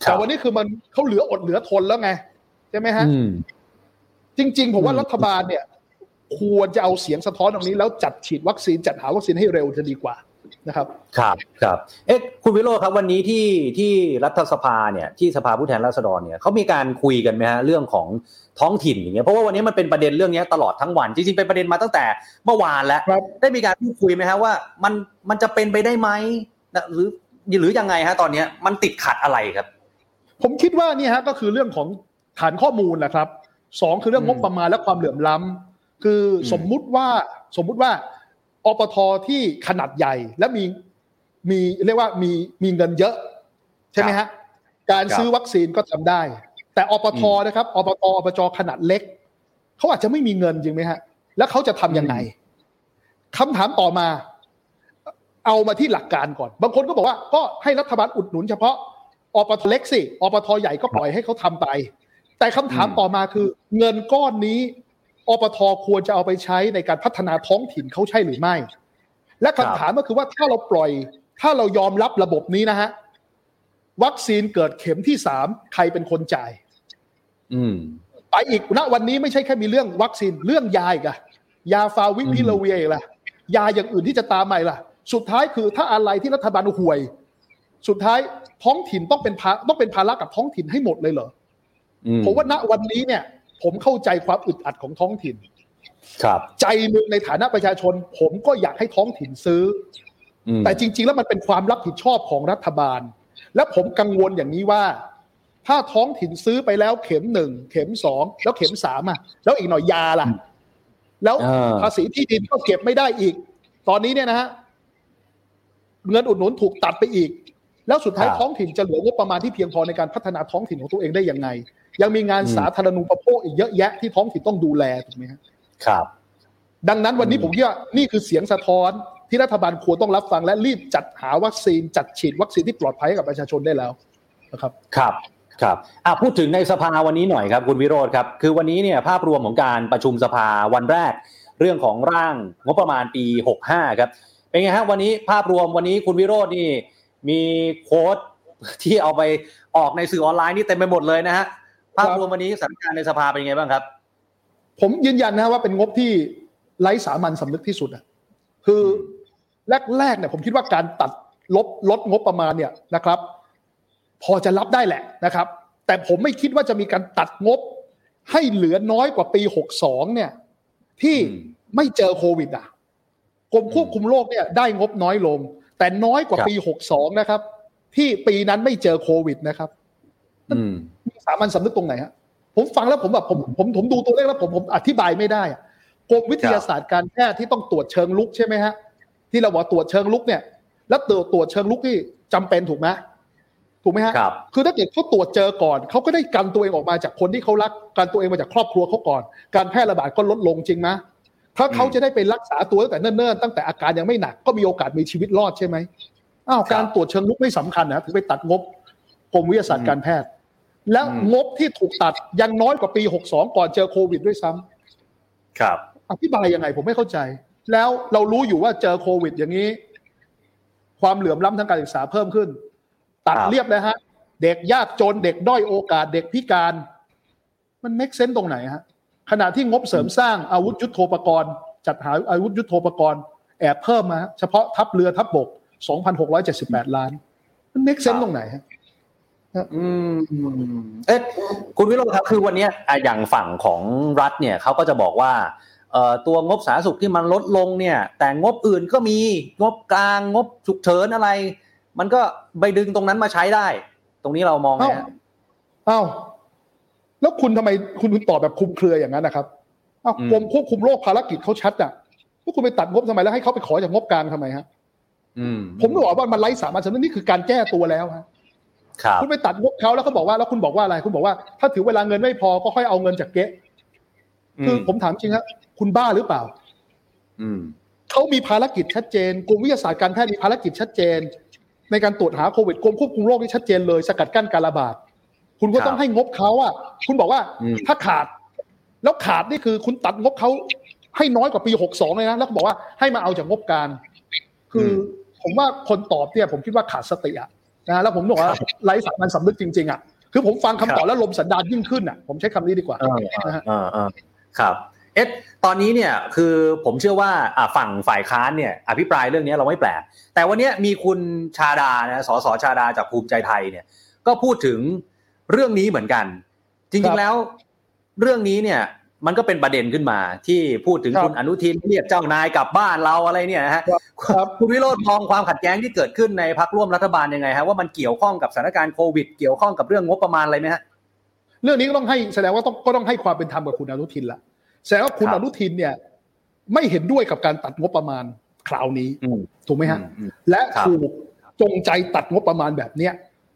แต่วันนี้คือมันเขาเหลืออดเหลือทนแล้วไง ใช่ไหมฮะจริง ๆ ผมว่ารัฐบาลเนี่ย ควรจะเอาเสียงสะท้อนตรงนี้แล้วจัดฉีดวัคซีนจัดหาวัคซีนให้เร็วจะดีกว่านะครับ
ครับครับเอ๊ะคุณวิโรจน์ครับวันนี้ที่ที่รัฐสภาเนี่ยที่สภาผู้แทนราษฎรเนี่ยเขามีการคุยกันไหมฮะเรื่องของท้องถิ่นอย่างเงี้ยเพราะว่าวันนี้มันเป็นประเด็นเรื่องนี้ตลอดทั้งวันจริงๆเป็นประเด็นมาตั้งแต่เมื่อวานแล้ว ได้มีการพูดคุยไหมฮะว่ามันมันจะเป็นไปได้ไหมหรือหรือยังไงฮะตอนเนี้ยมันติดขัดอะไรครับ
ผมคิดว่านี่ฮะก็คือเรื่องของฐานข้อมูลแหละครับสองคือเรื่องงบประมาณและความเหลื่อมล้ำ คือสมมุติว่าสมมุติว่าอปทที่ขนาดใหญ่และมีมีเรียกว่ามีมีเงินเยอะ ใช่ไหมฮะการซื้อวัคซีนก็ทำได้ แต่อปทนะครับอปทอปจขนาดเล็กเขาอาจจะไม่มีเงินจริงไหมฮะ แล้วเขาจะทํำยังไงคำถามต่อมา เอามาที่หลักการก่อน บางคนก็บอกว่าก็ให้รัฐบาลอุดหนุนเฉพาะอปทเล็กสิอปทใหญ่ก็ปล่อยให้เขาทำไป แต่คำถามต่อมาคือ เงินก้อนนี้ อปทควรจะเอาไปใช้ในการพัฒนาท้องถิ่นเขาใช่หรือไม่ และคำถามก็คือว่าถ้าเราปล่อย ถ้าเรายอมรับระบบนี้นะฮะวัคซีนเกิดเข็มที่สามใครเป็นคนจ่าย
อืม
ไปอีกณวันนี้ไม่ใช่แค่มีเรื่องวัคซีนเรื่องยาอีกอะยาฟาวิพิราเวียร์ล่ะยาอย่างอื่นที่จะตามมาล่ะ สุดท้ายคือถ้าอะไรที่รัฐบาลห่วย สุดท้ายท้องถิ่นต้องเป็นภาต้องเป็นภาระกับท้องถิ่นให้หมดเลยเหรอผมว่าณวันนี้เนี่ย ผมเข้าใจความอึดอัดของท้องถิ่น
ครับ
ใจนึงในฐานะประชาชน ผมก็อยากให้ท้องถิ่นซื้อ แต่จริง ๆ แล้วมันเป็นความรับผิดชอบของรัฐบาล และผมกังวลอย่างนี้ว่า ถ้าท้องถิ่นซื้อไปแล้วเข็มหนึ่งเข็มสองแล้วเข็มสามอะ แล้วอีกหน่อยยาล่ะ แล้วภาษีที่ดินก็เก็บไม่ได้อีก ตอนนี้เนี่ยนะฮะเงินอุดหนุนถูกตัดไปอีก แล้วสุดท้ายท้องถิ่นจะเหลืองบประมาณที่เพียงพอในการพัฒนาท้องถิ่นของตัวเองได้ยังไง ยังมีงานสาธารณูปโภคอีกเยอะแยะที่ท้องถิ่นต้องดูแลถูกไหม
ครับ
ดังนั้นวันนี้ผมคิดว่านี่คือเสียงสะท้อนที่รัฐบาลควรต้องรับฟังและรีบจัดหาวัคซีน จัดฉีดวัคซีนที่ปลอดภัยให้กับประชาชนได้แล้วนะครับ
ครับครับอะพูดถึงในสภาวันนี้หน่อยครับคุณวิโรธครับ คือวันนี้เนี่ยภาพรวมของการประชุมสภาวันแรก เรื่องของร่างงบประมาณปี 65 ครับเป็นไงฮะวันนี้ภาพรวมวันนี้คุณวิโรธนี่มีโค้ดที่เอาไปออกในสื่อออนไลน์นี่เต็มไปหมดเลยนะฮะ ภาพรวมวันนี้สถานการณ์ในสภาเป็นยังไงบ้างครับ
ผมยืนยันนะว่าเป็นงบที่ไร้สามัญสำนึกที่สุดอะคือแรกๆเนี่ยผมคิดว่าการตัดลบลดงบประมาณเนี่ยนะครับ พอจะรับได้แหละนะครับ แต่ผมไม่คิดว่าจะมีการตัดงบ ให้เหลือน้อยกว่าปีหกสองเนี่ย ที่ไม่เจอโควิดอะกรมควบคุมโรคเนี่ยได้งบน้อยลง แต่น้อยกว่าปีหกสองนะครับ ที่ปีนั้นไม่เจอโควิดนะครับ มีสามัญสำนึกตรงไหนฮะผมฟังแล้วผมแบบผมผมผมดูตัวเลขแล้วผมผมอธิบายไม่ได้กรมวิทยาศาสตร์การแพทย์ที่ต้องตรวจเชิงลุกใช่ไหมฮะที่เราบอกตรวจเชิงลุกเนี่ย แล้วตรวจตรวจเชิงลุกที่จำเป็นถูกไหมถูกไหมฮะ
ครับ
คือถ้าเกิดเขาตรวจเจอก่อนเขาก็ได้กันตัวเองออกมาจากคนที่เขารักกันตัวเองมาจากครอบครัวเขาก่อน การแพร่ระบาดก็ลดลงจริงไหมถ้าเขาจะได้ไปรักษาตัวตั้งแต่เนิ่นๆตั้งแต่อาการยังไม่หนักก็มีโอกาสมีชีวิตรอดใช่ไหมอ้าวการตรวจเชิงลุกไม่สำคัญนะถึงไปตัดงบกรมวิทยาศาสตร์การแพทย์ แล้วงบที่ถูกตัดยังน้อยกว่าปี 62 ก่อนเจอโควิดด้วยซ้ำ
ครับ
อธิบายยังไงผมไม่เข้าใจ แล้วเรารู้อยู่ว่าเจอโควิด อย่างนี้ ความเหลื่อมล้ำทางการศึกษาเพิ่มขึ้น ตัดเรียบเลยฮะ เด็กยากจนเด็กด้อยโอกาสเด็กพิการ มัน make sense ตรงไหนฮะขณะที่งบเสริมสร้างอาวุธยุโทโธปกรณ์ จัดหาอาวุธยุโทโธปกรณ์แอบเพิ่มมาเฉพาะทัพเรือทัพบก 2,678 ล้าน มัน make sense ตรงไหนฮะ
อืมเอ๊ะคุณวิโรจน์ครับคือวันนี้อย่างฝั่งของรัฐเนี่ยเขาก็จะบอกว่าเอ่อตัวงบสาธารณสุขที่มันลดลงเนี่ย แต่งบอื่นก็มีงบกลางงบฉุกเฉินอะไร มันก็ไปดึงตรงนั้นมาใช้ได้ ตรงนี้เรามองไง
อ้าวแล้วคุณทำไมคุณตอบแบบคุมเครืออย่างนั้นนะครับอ้าวกรมควบคุมโรคภารกิจเขาชัดอะพวกคุณไปตัดงบทำไมแล้วให้เขาไปขอจากงบกลางทำไมฮะผมบอกว่ามันไร้สามัญสำนึกนี่คือการแก้ตัวแล้วฮะ คุณไปตัดงบเขาแล้วเขาบอกว่าแล้วคุณบอกว่าอะไรคุณบอกว่า ถ้าถือเวลาเงินไม่พอก็ค่อยเอาเงินจากเก๊คือผมถามจริงครับคุณบ้าหรือเปล่า
อืม
เขามีภารกิจชัดเจนกรมวิทยาศาสตร์การแพทย์มีภารกิจชัดเจน ในการตรวจหาโควิดกรมควบคุมโรคที่ชัดเจนเลยสกัดกั้นการระบาดคุณก็ต้องให้งบเขาอะคุณบอกว่าถ้าขาด แล้วขาดนี่คือคุณตัดงบเขาให้น้อยกว่าปีหกสองเลยนะแล้วก็บอกว่าให้มาเอาจากงบการ คือผมว่าคนตอบเนี่ย ผมคิดว่าขาดสติอะ นะแล้วผมบอกว่าไร้สามัญสำนึกจริงๆอะคือผมฟังคำตอบแล้วลมสันดานยิ่งขึ้นอะผมใช้คำนี้ดีกว่านะฮะ
ครับเอ๊ะตอนนี้เนี่ยคือผมเชื่อว่าฝั่งฝ่ายค้านเนี่ยอภิปรายเรื่องนี้เราไม่แปลก แต่วันนี้มีคุณชาดานะสสชาดาจากภูมิใจไทยเนี่ย ก็พูดถึงเรื่องนี้เหมือนกัน จริงๆแล้วเรื่องนี้เนี่ย มันก็เป็นประเด็นขึ้นมาที่พูดถึงคุณอนุทินเรียกเจ้านายกลับบ้านเราอะไรเนี่ยฮะคุณวิโรธมองความขัดแย้งที่เกิดขึ้นในพักร่วมรัฐบาลยังไงฮะว่ามันเกี่ยวข้องกับสถานการณ์โควิด เกี่ยวข้องกับเรื่องงบประมาณอะไรไหมฮะ
เรื่องนี้ก็ต้องให้แสดงว่าต้องก็ต้องให้ความเป็นธรรมกับคุณอนุทินละแสดงว่าคุณอนุทินเนี่ยไม่เห็นด้วยกับการตัดงบประมาณคราวนี้ถูกไหมฮะและถูกจงใจตัดงบประมาณแบบเนี้ย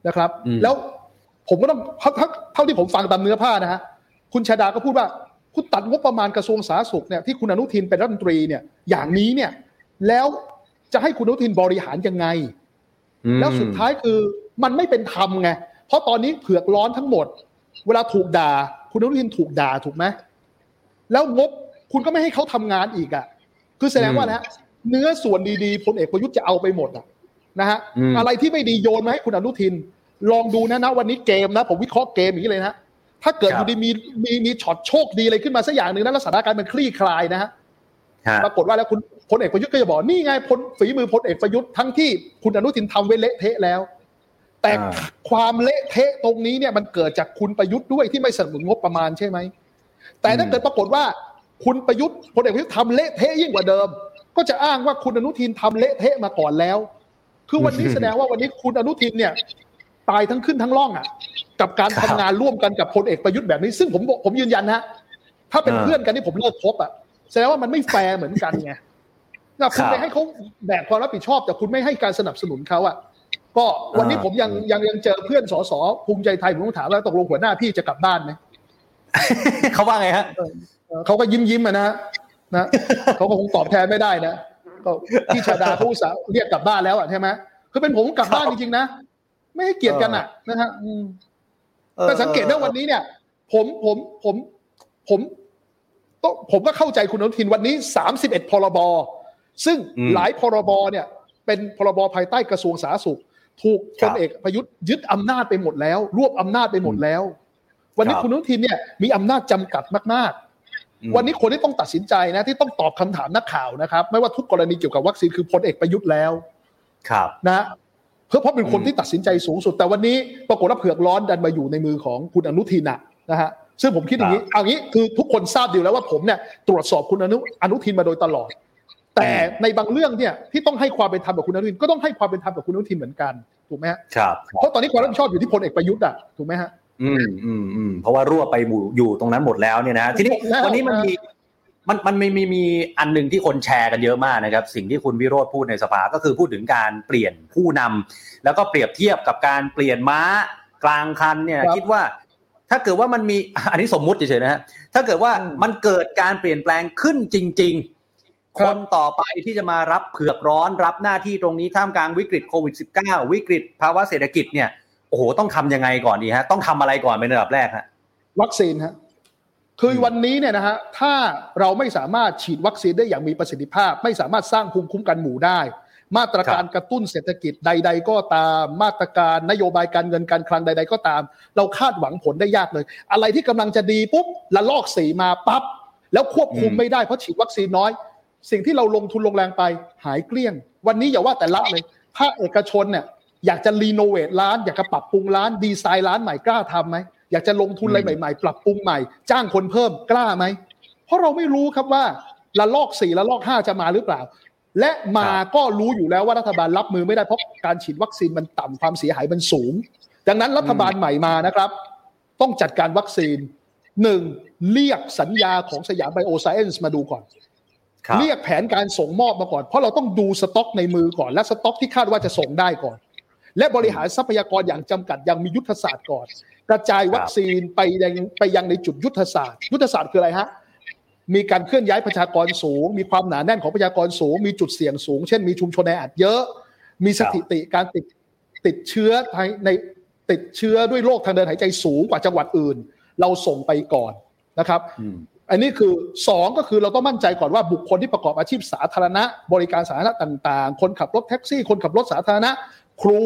นะครับ แล้วผมก็ต้องเท่าที่ผมฟังตามเนื้อผ้านะฮะคุณชาดาก็พูดว่า คุณตัดงบประมาณกระทรวงสาธารณสุขเนี่ยที่คุณอนุทินเป็นรัฐมนตรีเนี่ยอย่างนี้เนี่ยแล้วจะให้คุณอนุทินบริหารยังไง แล้วสุดท้ายคือมันไม่เป็นธรรมไงเพราะตอนนี้เผือกร้อนทั้งหมด เวลาถูกด่า คุณอนุทินถูกด่าถูกไหมแล้วงบคุณก็ไม่ให้เขาทำงานอีกอะ คือแสดงว่านะเนื้อส่วนดีๆพลเอกประยุทธ์จะเอาไปหมดอะนะฮะอะไรที่ไม่ดีโยนมาให้คุณอนุทิน ลองดูนะนะวันนี้เกมนะ ผมวิเคราะห์เกมอย่างนี้เลยนะ ถ้าเกิดอยู่ดีมีมีมีช็อตโชคดีอะไรขึ้นมาสักอย่างหนึ่งแล้วสถานการณ์มันคลี่คลายนะฮะปรากฏว่าแล้วคุณพลเอกประยุทธ์ก็จะบอกนี่ไงพลฝีมือพลเอกประยุทธ์ทั้งที่คุณอนุทินทำเวเละเทะแล้ว แต่ความเละเทะตรงนี้เนี่ยมันเกิดจากคุณประยุทธ์ด้วยที่ไม่สนับสนุนงบประมาณใช่ไหมแต่ถ้าเกิดปรากฏว่าคุณประยุทธ์พลเอกประยุทธ์ทำเละเทะยิ่งกว่าเดิม ก็จะอ้างว่าคุณอนุทินทำเละเทะมาก่อนแล้ว คือวันนี้แสดงว่าวันนี้คุณอนุทินเนี่ย ตายทั้งขึ้นทั้งล่องอะ กับการทำงานร่วมกันกับพลเอกประยุทธ์แบบนี้ ซึ่งผมผมยืนยันนะถ้าเป็นเพื่อนกันที่ผมเลิกคบอะแสดงว่ามันไม่แฟร์เหมือนกันไงนะคุณไปให้เขาแบกความรับผิดชอบ แต่คุณไม่ให้การสนับสนุนเขาอะ ก็วันนี้ผมยังยังยังเจอเพื่อนสสภูมิใจไทยผมต้องถามว่าตกลงหัวหน้าพี่จะกลับบ้านไหม
เขาว่าไงฮะ
เขาก็ยิ้มยิ้มนะนะเขาก็คงตอบแทนไม่ได้นะก็พี่ชาดาเขาสาเรียกกลับบ้านแล้วอะใช่ไหมคือเป็นผมกลับบ้านจริงๆนะไม่ให้เกียรติกันอะนะฮะ แต่สังเกตว่าวันนี้เนี่ย ผมผมผมผมต้องผมก็เข้าใจคุณอนุทินวันนี้สามสิบเอ็ดพรบ ซึ่งหลายพรบเนี่ยเป็นพรบภายใต้กระทรวงสาธารณสุข ถูกพลเอกประยุทธ์ยึดอำนาจไปหมดแล้ว รวบอำนาจไปหมดแล้ว วันนี้คุณอนุทินเนี่ยมีอำนาจจำกัดมาก ๆ วันนี้คนที่ต้องตัดสินใจนะที่ต้องตอบคำถามนักข่าวนะครับ ไม่ว่าทุกกรณีเกี่ยวกับวัคซีนคือพลเอกประยุทธ์แล้ว
ครับ
นะ เพื่อเพราะเป็นคนที่ตัดสินใจสูงสุด แต่วันนี้ปรากฏว่าเผือกร้อนดันมาอยู่ในมือของคุณอนุทินนะฮะซึ่งผมคิดอย่างนี้เอางี้คือทุกคนทราบดีแล้วว่าผมเนี่ยตรวจสอบคุณอนุอนุทินมาโดยตลอด แต่ในบางเรื่องเนี่ยที่ต้องให้ความเป็นธรรมกับคุณอนุทินก็ต้องให้ความเป็นธรรมกับคุณอนุทินเหมือนกันถูกไหมฮะ
ครับ
เพราะตอนนี้ความรับผิดชอบอยู่ที่พลเอกประยุทธ์อะถูกไหมฮะ
อืมอืมอืมเพราะว่ารวบไปอยู่ตรงนั้นหมดแล้วเนี่ยนะทีนี้วันนี้มันมี มันมันมีมีมีอันหนึ่งที่คนแชร์กันเยอะมากนะครับ สิ่งที่คุณวิโรธพูดในสภาก็คือพูดถึงการเปลี่ยนผู้นำแล้วก็เปรียบเทียบกับการเปลี่ยนม้ากลางคันเนี่ยคิดว่า ถ้าเกิดว่ามันมีอันนี้สมมุติเฉยๆนะฮะถ้าเกิดว่ามันเกิดการเปลี่ยนแปลงขึ้นจริง ๆ คนต่อไปที่จะมารับเผือกร้อนรับหน้าที่ตรงนี้ท่ามกลางวิกฤตโควิด -19 วิกฤตภาวะเศรษฐกิจเนี่ยโอ้โหต้องทำยังไงก่อนดีฮะต้องทำอะไรก่อนเป็นระดับแรกฮะ
วัคซีนฮะ คือวันนี้เนี่ยนะฮะถ้าเราไม่สามารถฉีดวัคซีนได้อย่างมีประสิทธิภาพ ไม่สามารถสร้างภูมิคุ้มกันหมู่ได้ มาตรการกระตุ้นเศรษฐกิจใด ๆ ก็ตาม มาตรการนโยบายการเงินการคลังใด ๆ ก็ตาม เราคาดหวังผลได้ยากเลย อะไรที่กำลังจะดีปุ๊บละลอกสีมาปั๊บแล้วควบคุมไม่ได้เพราะฉีดวัคซีนน้อย สิ่งที่เราลงทุนลงแรงไปหายเกลี้ยง วันนี้อย่าว่าแต่ละเลยภาคเอกชนเนี่ยอยากจะรีโนเวทร้าน อยากจะปรับปรุงร้านดีไซน์ร้านใหม่กล้าทำไหม อยากจะลงทุนอะไรใหม่ ๆ ปรับปรุงใหม่ จ้างคนเพิ่มกล้าไหม เพราะเราไม่รู้ครับว่าละลอกสี่ละลอกห้าจะมาหรือเปล่า และมาก็รู้อยู่แล้วว่ารัฐบาลรับมือไม่ได้เพราะการฉีดวัคซีนมันต่ำความเสียหายมันสูง ดังนั้นรัฐบาลใหม่มานะครับ ต้องจัดการวัคซีนหนึ่งเรียกสัญญาของสยามไบโอไซเอนซ์มาดูก่อนเรียกแผนการส่งมอบมาก่อน เพราะเราต้องดูสต็อกในมือก่อน และสต็อกที่คาดว่าจะส่งได้ก่อน และบริหารทรัพยากรอย่างจำกัดยังมียุทธศาสตร์ก่อน กระจายวัคซีนไปยังไปยังในจุดยุทธศาสตร์ ยุทธศาสตร์คืออะไรฮะมีการเคลื่อนย้ายประชากรสูง มีความหนาแน่นของประชากรสูง มีจุดเสี่ยงสูง เช่นมีชุมชนแออัดเยอะ มีสถิติการติดติดเชื้อในติดเชื้อด้วยโรคทางเดินหายใจสูงกว่าจังหวัดอื่น เราส่งไปก่อนนะครับ อันนี้คือสองก็คือเราต้องมั่นใจก่อนว่าบุคคลที่ประกอบอาชีพสาธารณะ บริการสาธารณะต่างๆ คนขับรถแท็กซี่ คนขับรถสาธารณะ ครู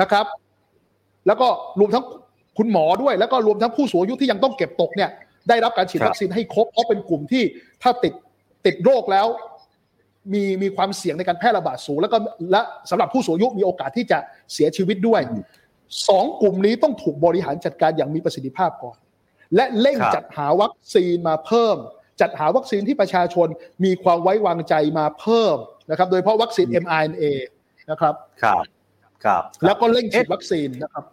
นะครับ แล้วก็รวมทั้ง คุณหมอด้วยแล้วก็รวมทั้งผู้สูงอายุที่ยังต้องเก็บตกเนี่ยได้รับการฉีดวัคซีนให้ครบเพราะเป็นกลุ่มที่ถ้าติดติดโรคแล้ว มีมีความเสี่ยงในการแพร่ระบาดสูง แล้วก็และสำหรับผู้สูงอายุมีโอกาสที่จะเสียชีวิตด้วยสองกลุ่มนี้ต้องถูกบริหารจัดการอย่างมีประสิทธิภาพก่อน และเร่งจัดหาวัคซีนมาเพิ่ม จัดหาวัคซีนที่ประชาชนมีความไว้วางใจมาเพิ่มนะครับ โดยเฉพาะวัคซีน mRNA นะครับ
ครับครับ
แล้วก็เร่งฉีดวัคซีนนะครับ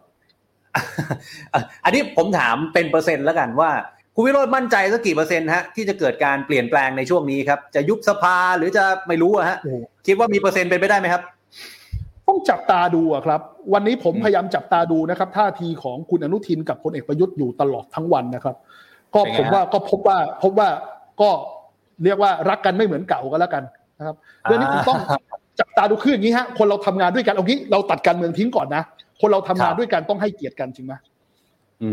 อันนี้ผมถามเป็นเปอร์เซ็นต์แล้วกันว่าคุณวิโรจน์มั่นใจสักกี่เปอร์เซ็นต์ฮะที่จะเกิดการเปลี่ยนแปลงในช่วงนี้ครับ จะยุบสภาหรือจะไม่รู้อะฮะคิดว่ามีเปอร์เซ็นต์เป็นไปได้ไหมครับ
ต้องจับตาดูอะครับ วันนี้ผมพยายามจับตาดูนะครับ ท่าทีของคุณอนุทินกับพลเอกประยุทธ์อยู่ตลอดทั้งวันนะครับ ก็ผมว่าก็พบว่าพบว่าก็เรียกว่ารักกันไม่เหมือนเก่าก็แล้วกันนะครับเรื่องนี้ผมต้องจับตาดูขึ้นอย่างนี้ฮะคนเราทำงานด้วยกันเอางี้เราตัดการเมืองทิ้งก่อนนะ คนเราทำงานด้วยกันต้องให้เกียรติกันจริงไหม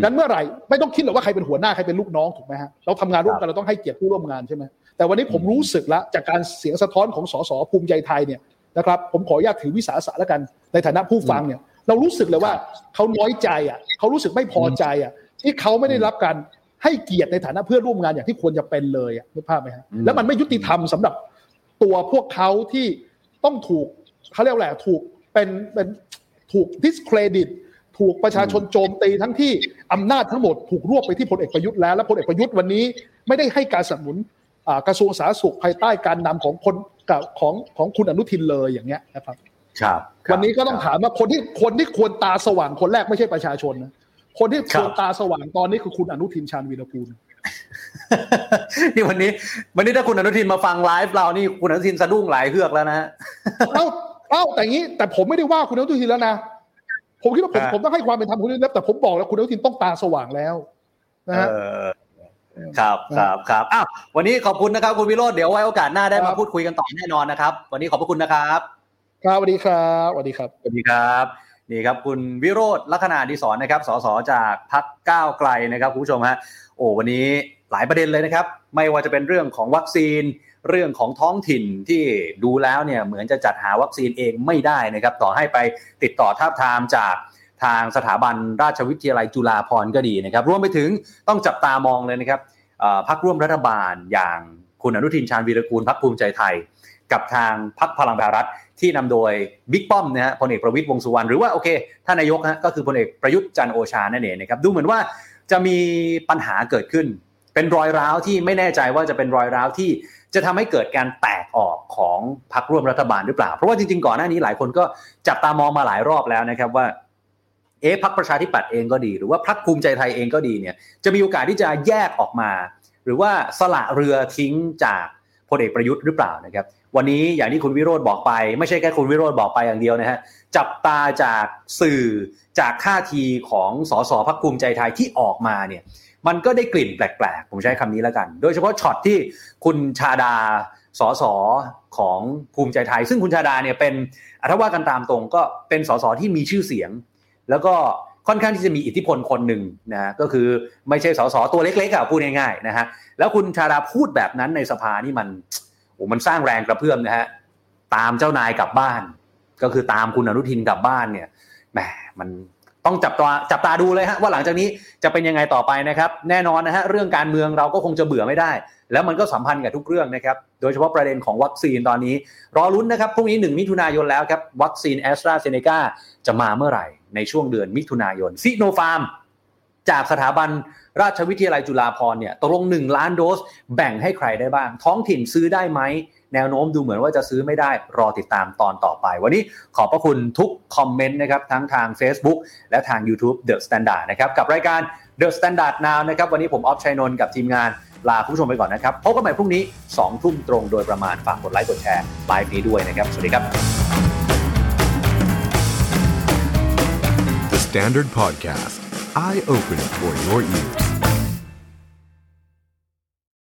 งั้นเมื่อไหร่ไม่ต้องคิดหรอกว่าใครเป็นหัวหน้าใครเป็นลูกน้องถูกไหมฮะเราทำงานร่วมกันเราต้องให้เกียรติผู้ร่วมงานใช่ไหมแต่วันนี้ผมรู้สึกแล้วจากการเสียงสะท้อนของสสภูมิใจไทยเนี่ยนะครับผมขออนุญาตถือวิสาสะแล้วกันในฐานะผู้ฟังเนี่ย เรารู้สึกเลยว่าเขาน้อยใจอะเขารู้สึกไม่พอใจอะที่เขาไม่ได้รับการให้เกียรติในฐานะเพื่อนร่วมงานอย่างที่ควรจะเป็นเลยอะนึกภาพไหมฮะแล้วมันไม่ยุติธรรมสำหรับตัวพวกเขาที่ต้องถูกเขาเรียกว่าอะไรถูกเป็นเป็น ถูก discredit ถูกประชาชนโจมตีทั้งที่อำนาจทั้งหมดถูกรวบไปที่พลเอกประยุทธ์แล้วและพลเอกประยุทธ์วันนี้ไม่ได้ให้การสนับสนุนกระทรวงสาธารณสุขภายใต้การนำของคนของของคุณอนุทินเลยอย่างเงี้ยนะครับ
ครับ
วันนี้ก็ต้องถามว่าคนที่คนที่ควรตาสว่างคนแรกไม่ใช่ประชาชนนะคนที่ควรตาสว่างตอนนี้คือคุณอนุทินชาญวีรกูล
นี่วันนี้ วันนี้ถ้าคุณอนุทินมาฟังไลฟ์เรานี่คุณอนุทินสะดุ้งหลายเฮือกแล้วนะฮะ
เอ้า เอ้าแต่งี้แต่ผมไม่ได้ว่าคุณอนุทินแล้วนะผมคิดว่าผมผมต้องให้ความเป็นธรรมคุณนิดแต่ผมบอกแล้วคุณอนุทินต้องตาสว่างแล้วนะฮะ
ครับครับครับอ้าววันนี้ขอบคุณนะครับ คุณวิโรจน์เดี๋ยวไว้โอกาสหน้าได้มาพูดคุยกันต่อแน่นอนนะครับ วันนี้ขอบพระคุณนะครับ
ครับสวัสดีครับสวัสดีครับ
สวัสดีครับนี่ครับคุณวิโรจน์ลักษณะดีสอนนะครับสสจากพักก้าวไกลนะครับคุณผู้ชมฮะโอ้วันนี้หลายประเด็นเลยนะครับ ไม่ว่าจะเป็นเรื่องของวัคซีน เรื่องของท้องถิ่นที่ดูแล้วเนี่ยเหมือนจะจัดหาวัคซีนเองไม่ได้นะครับต่อให้ไปติดต่อท้าบทามจากทางสถาบันราชวิทยาลัยจุฬาภรณ์ก็ดีนะครับรวมไปถึงต้องจับตามองเลยนะครับพักร่วมรัฐบาลอย่างคุณอนุทินชาญวีรกูลพักภูมิใจไทย กับทางพักพลังประชารัฐที่นำโดยบิ๊กป้อมนะฮะพลเอกประวิตยวงสุวรรณหรือว่าโอเคท่านนายกฮะก็คือพลเอกประยุทธ์จันโอชานั่นเองนะครับดูเหมือนว่าจะมีปัญหาเกิดขึ้น เป็นรอยร้าวที่ไม่แน่ใจว่าจะเป็นรอยร้าวที่ จะทำให้เกิดการแตกออกของพรรคร่วมรัฐบาลหรือเปล่า เพราะว่าจริงๆก่อนหน้านี้หลายคนก็จับตามองมาหลายรอบแล้วนะครับว่าเอ๊ะพรรคประชาธิปัตย์เองก็ดี หรือว่าพรรคภูมิใจไทยเองก็ดีเนี่ยจะมีโอกาสที่จะแยกออกมา หรือว่าสละเรือทิ้งจากพลเอกประยุทธ์หรือเปล่านะครับวันนี้อย่างที่คุณวิโรธบอกไป ไม่ใช่แค่คุณวิโรธบอกไปอย่างเดียวนะฮะจับตาจากสื่อจากท่าทีของสสพักภูมิใจไทยที่ออกมาเนี่ยมันก็ได้กลิ่นแปลกๆ ผมใช้คำนี้แล้วกัน โดยเฉพาะช็อตที่คุณชาดาสสของภูมิใจไทย ซึ่งคุณชาดาเนี่ยเป็นถ้าว่ากันตามตรงก็เป็นสสที่มีชื่อเสียง แล้วก็ค่อนข้างที่จะมีอิทธิพลคนหนึ่งนะก็คือไม่ใช่สสตัวเล็กๆอะพูดง่ายๆนะฮะแล้วคุณชาดาพูดแบบนั้นในสภานี่มันโอ้มันสร้างแรงกระเพื่อมนะฮะตามเจ้านายกลับบ้าน ก็คือตามคุณอนุทินกลับบ้านเนี่ยแหมมัน ต้องจับตาจับตาดูเลยฮะว่าหลังจากนี้จะเป็นยังไงต่อไปนะครับ แน่นอนนะฮะเรื่องการเมืองเราก็คงจะเบื่อไม่ได้ แล้วมันก็สัมพันธ์กับทุกเรื่องนะครับ โดยเฉพาะประเด็นของวัคซีนตอนนี้ รอลุ้นนะครับพรุ่งนี้1มิถุนายนแล้วครับวัคซีนแอสตราเซเนกาจะมาเมื่อไหร่ ในช่วงเดือนมิถุนายนซิโนฟาร์มจากสถาบันราชวิทยาลัยจุฬาภรณ์เนี่ยตกลง 1 ล้านโดสแบ่งให้ใครได้บ้าง ท้องถิ่นซื้อได้ไหม แนวโน้มดูเหมือนว่าจะซื้อไม่ได้รอติดตามตอนต่อไป วันนี้ขอบพระคุณทุกคอมเมนต์นะครับทั้งทาง Facebook และทาง YouTube The Standard นะครับกับรายการ The Standard Now นะครับวันนี้ผมออฟชัยนนท์กับทีมงานลาคุณผู้ชมไปก่อนนะครับพบกันใหม่พรุ่งนี้2ทุ่มตรงโดยประมาณฝากกดไลค์กดแชร์ไลฟ์นี้ด้วยนะครับ สวัสดีครับ
The Standard Podcast Eye Open for Your Ears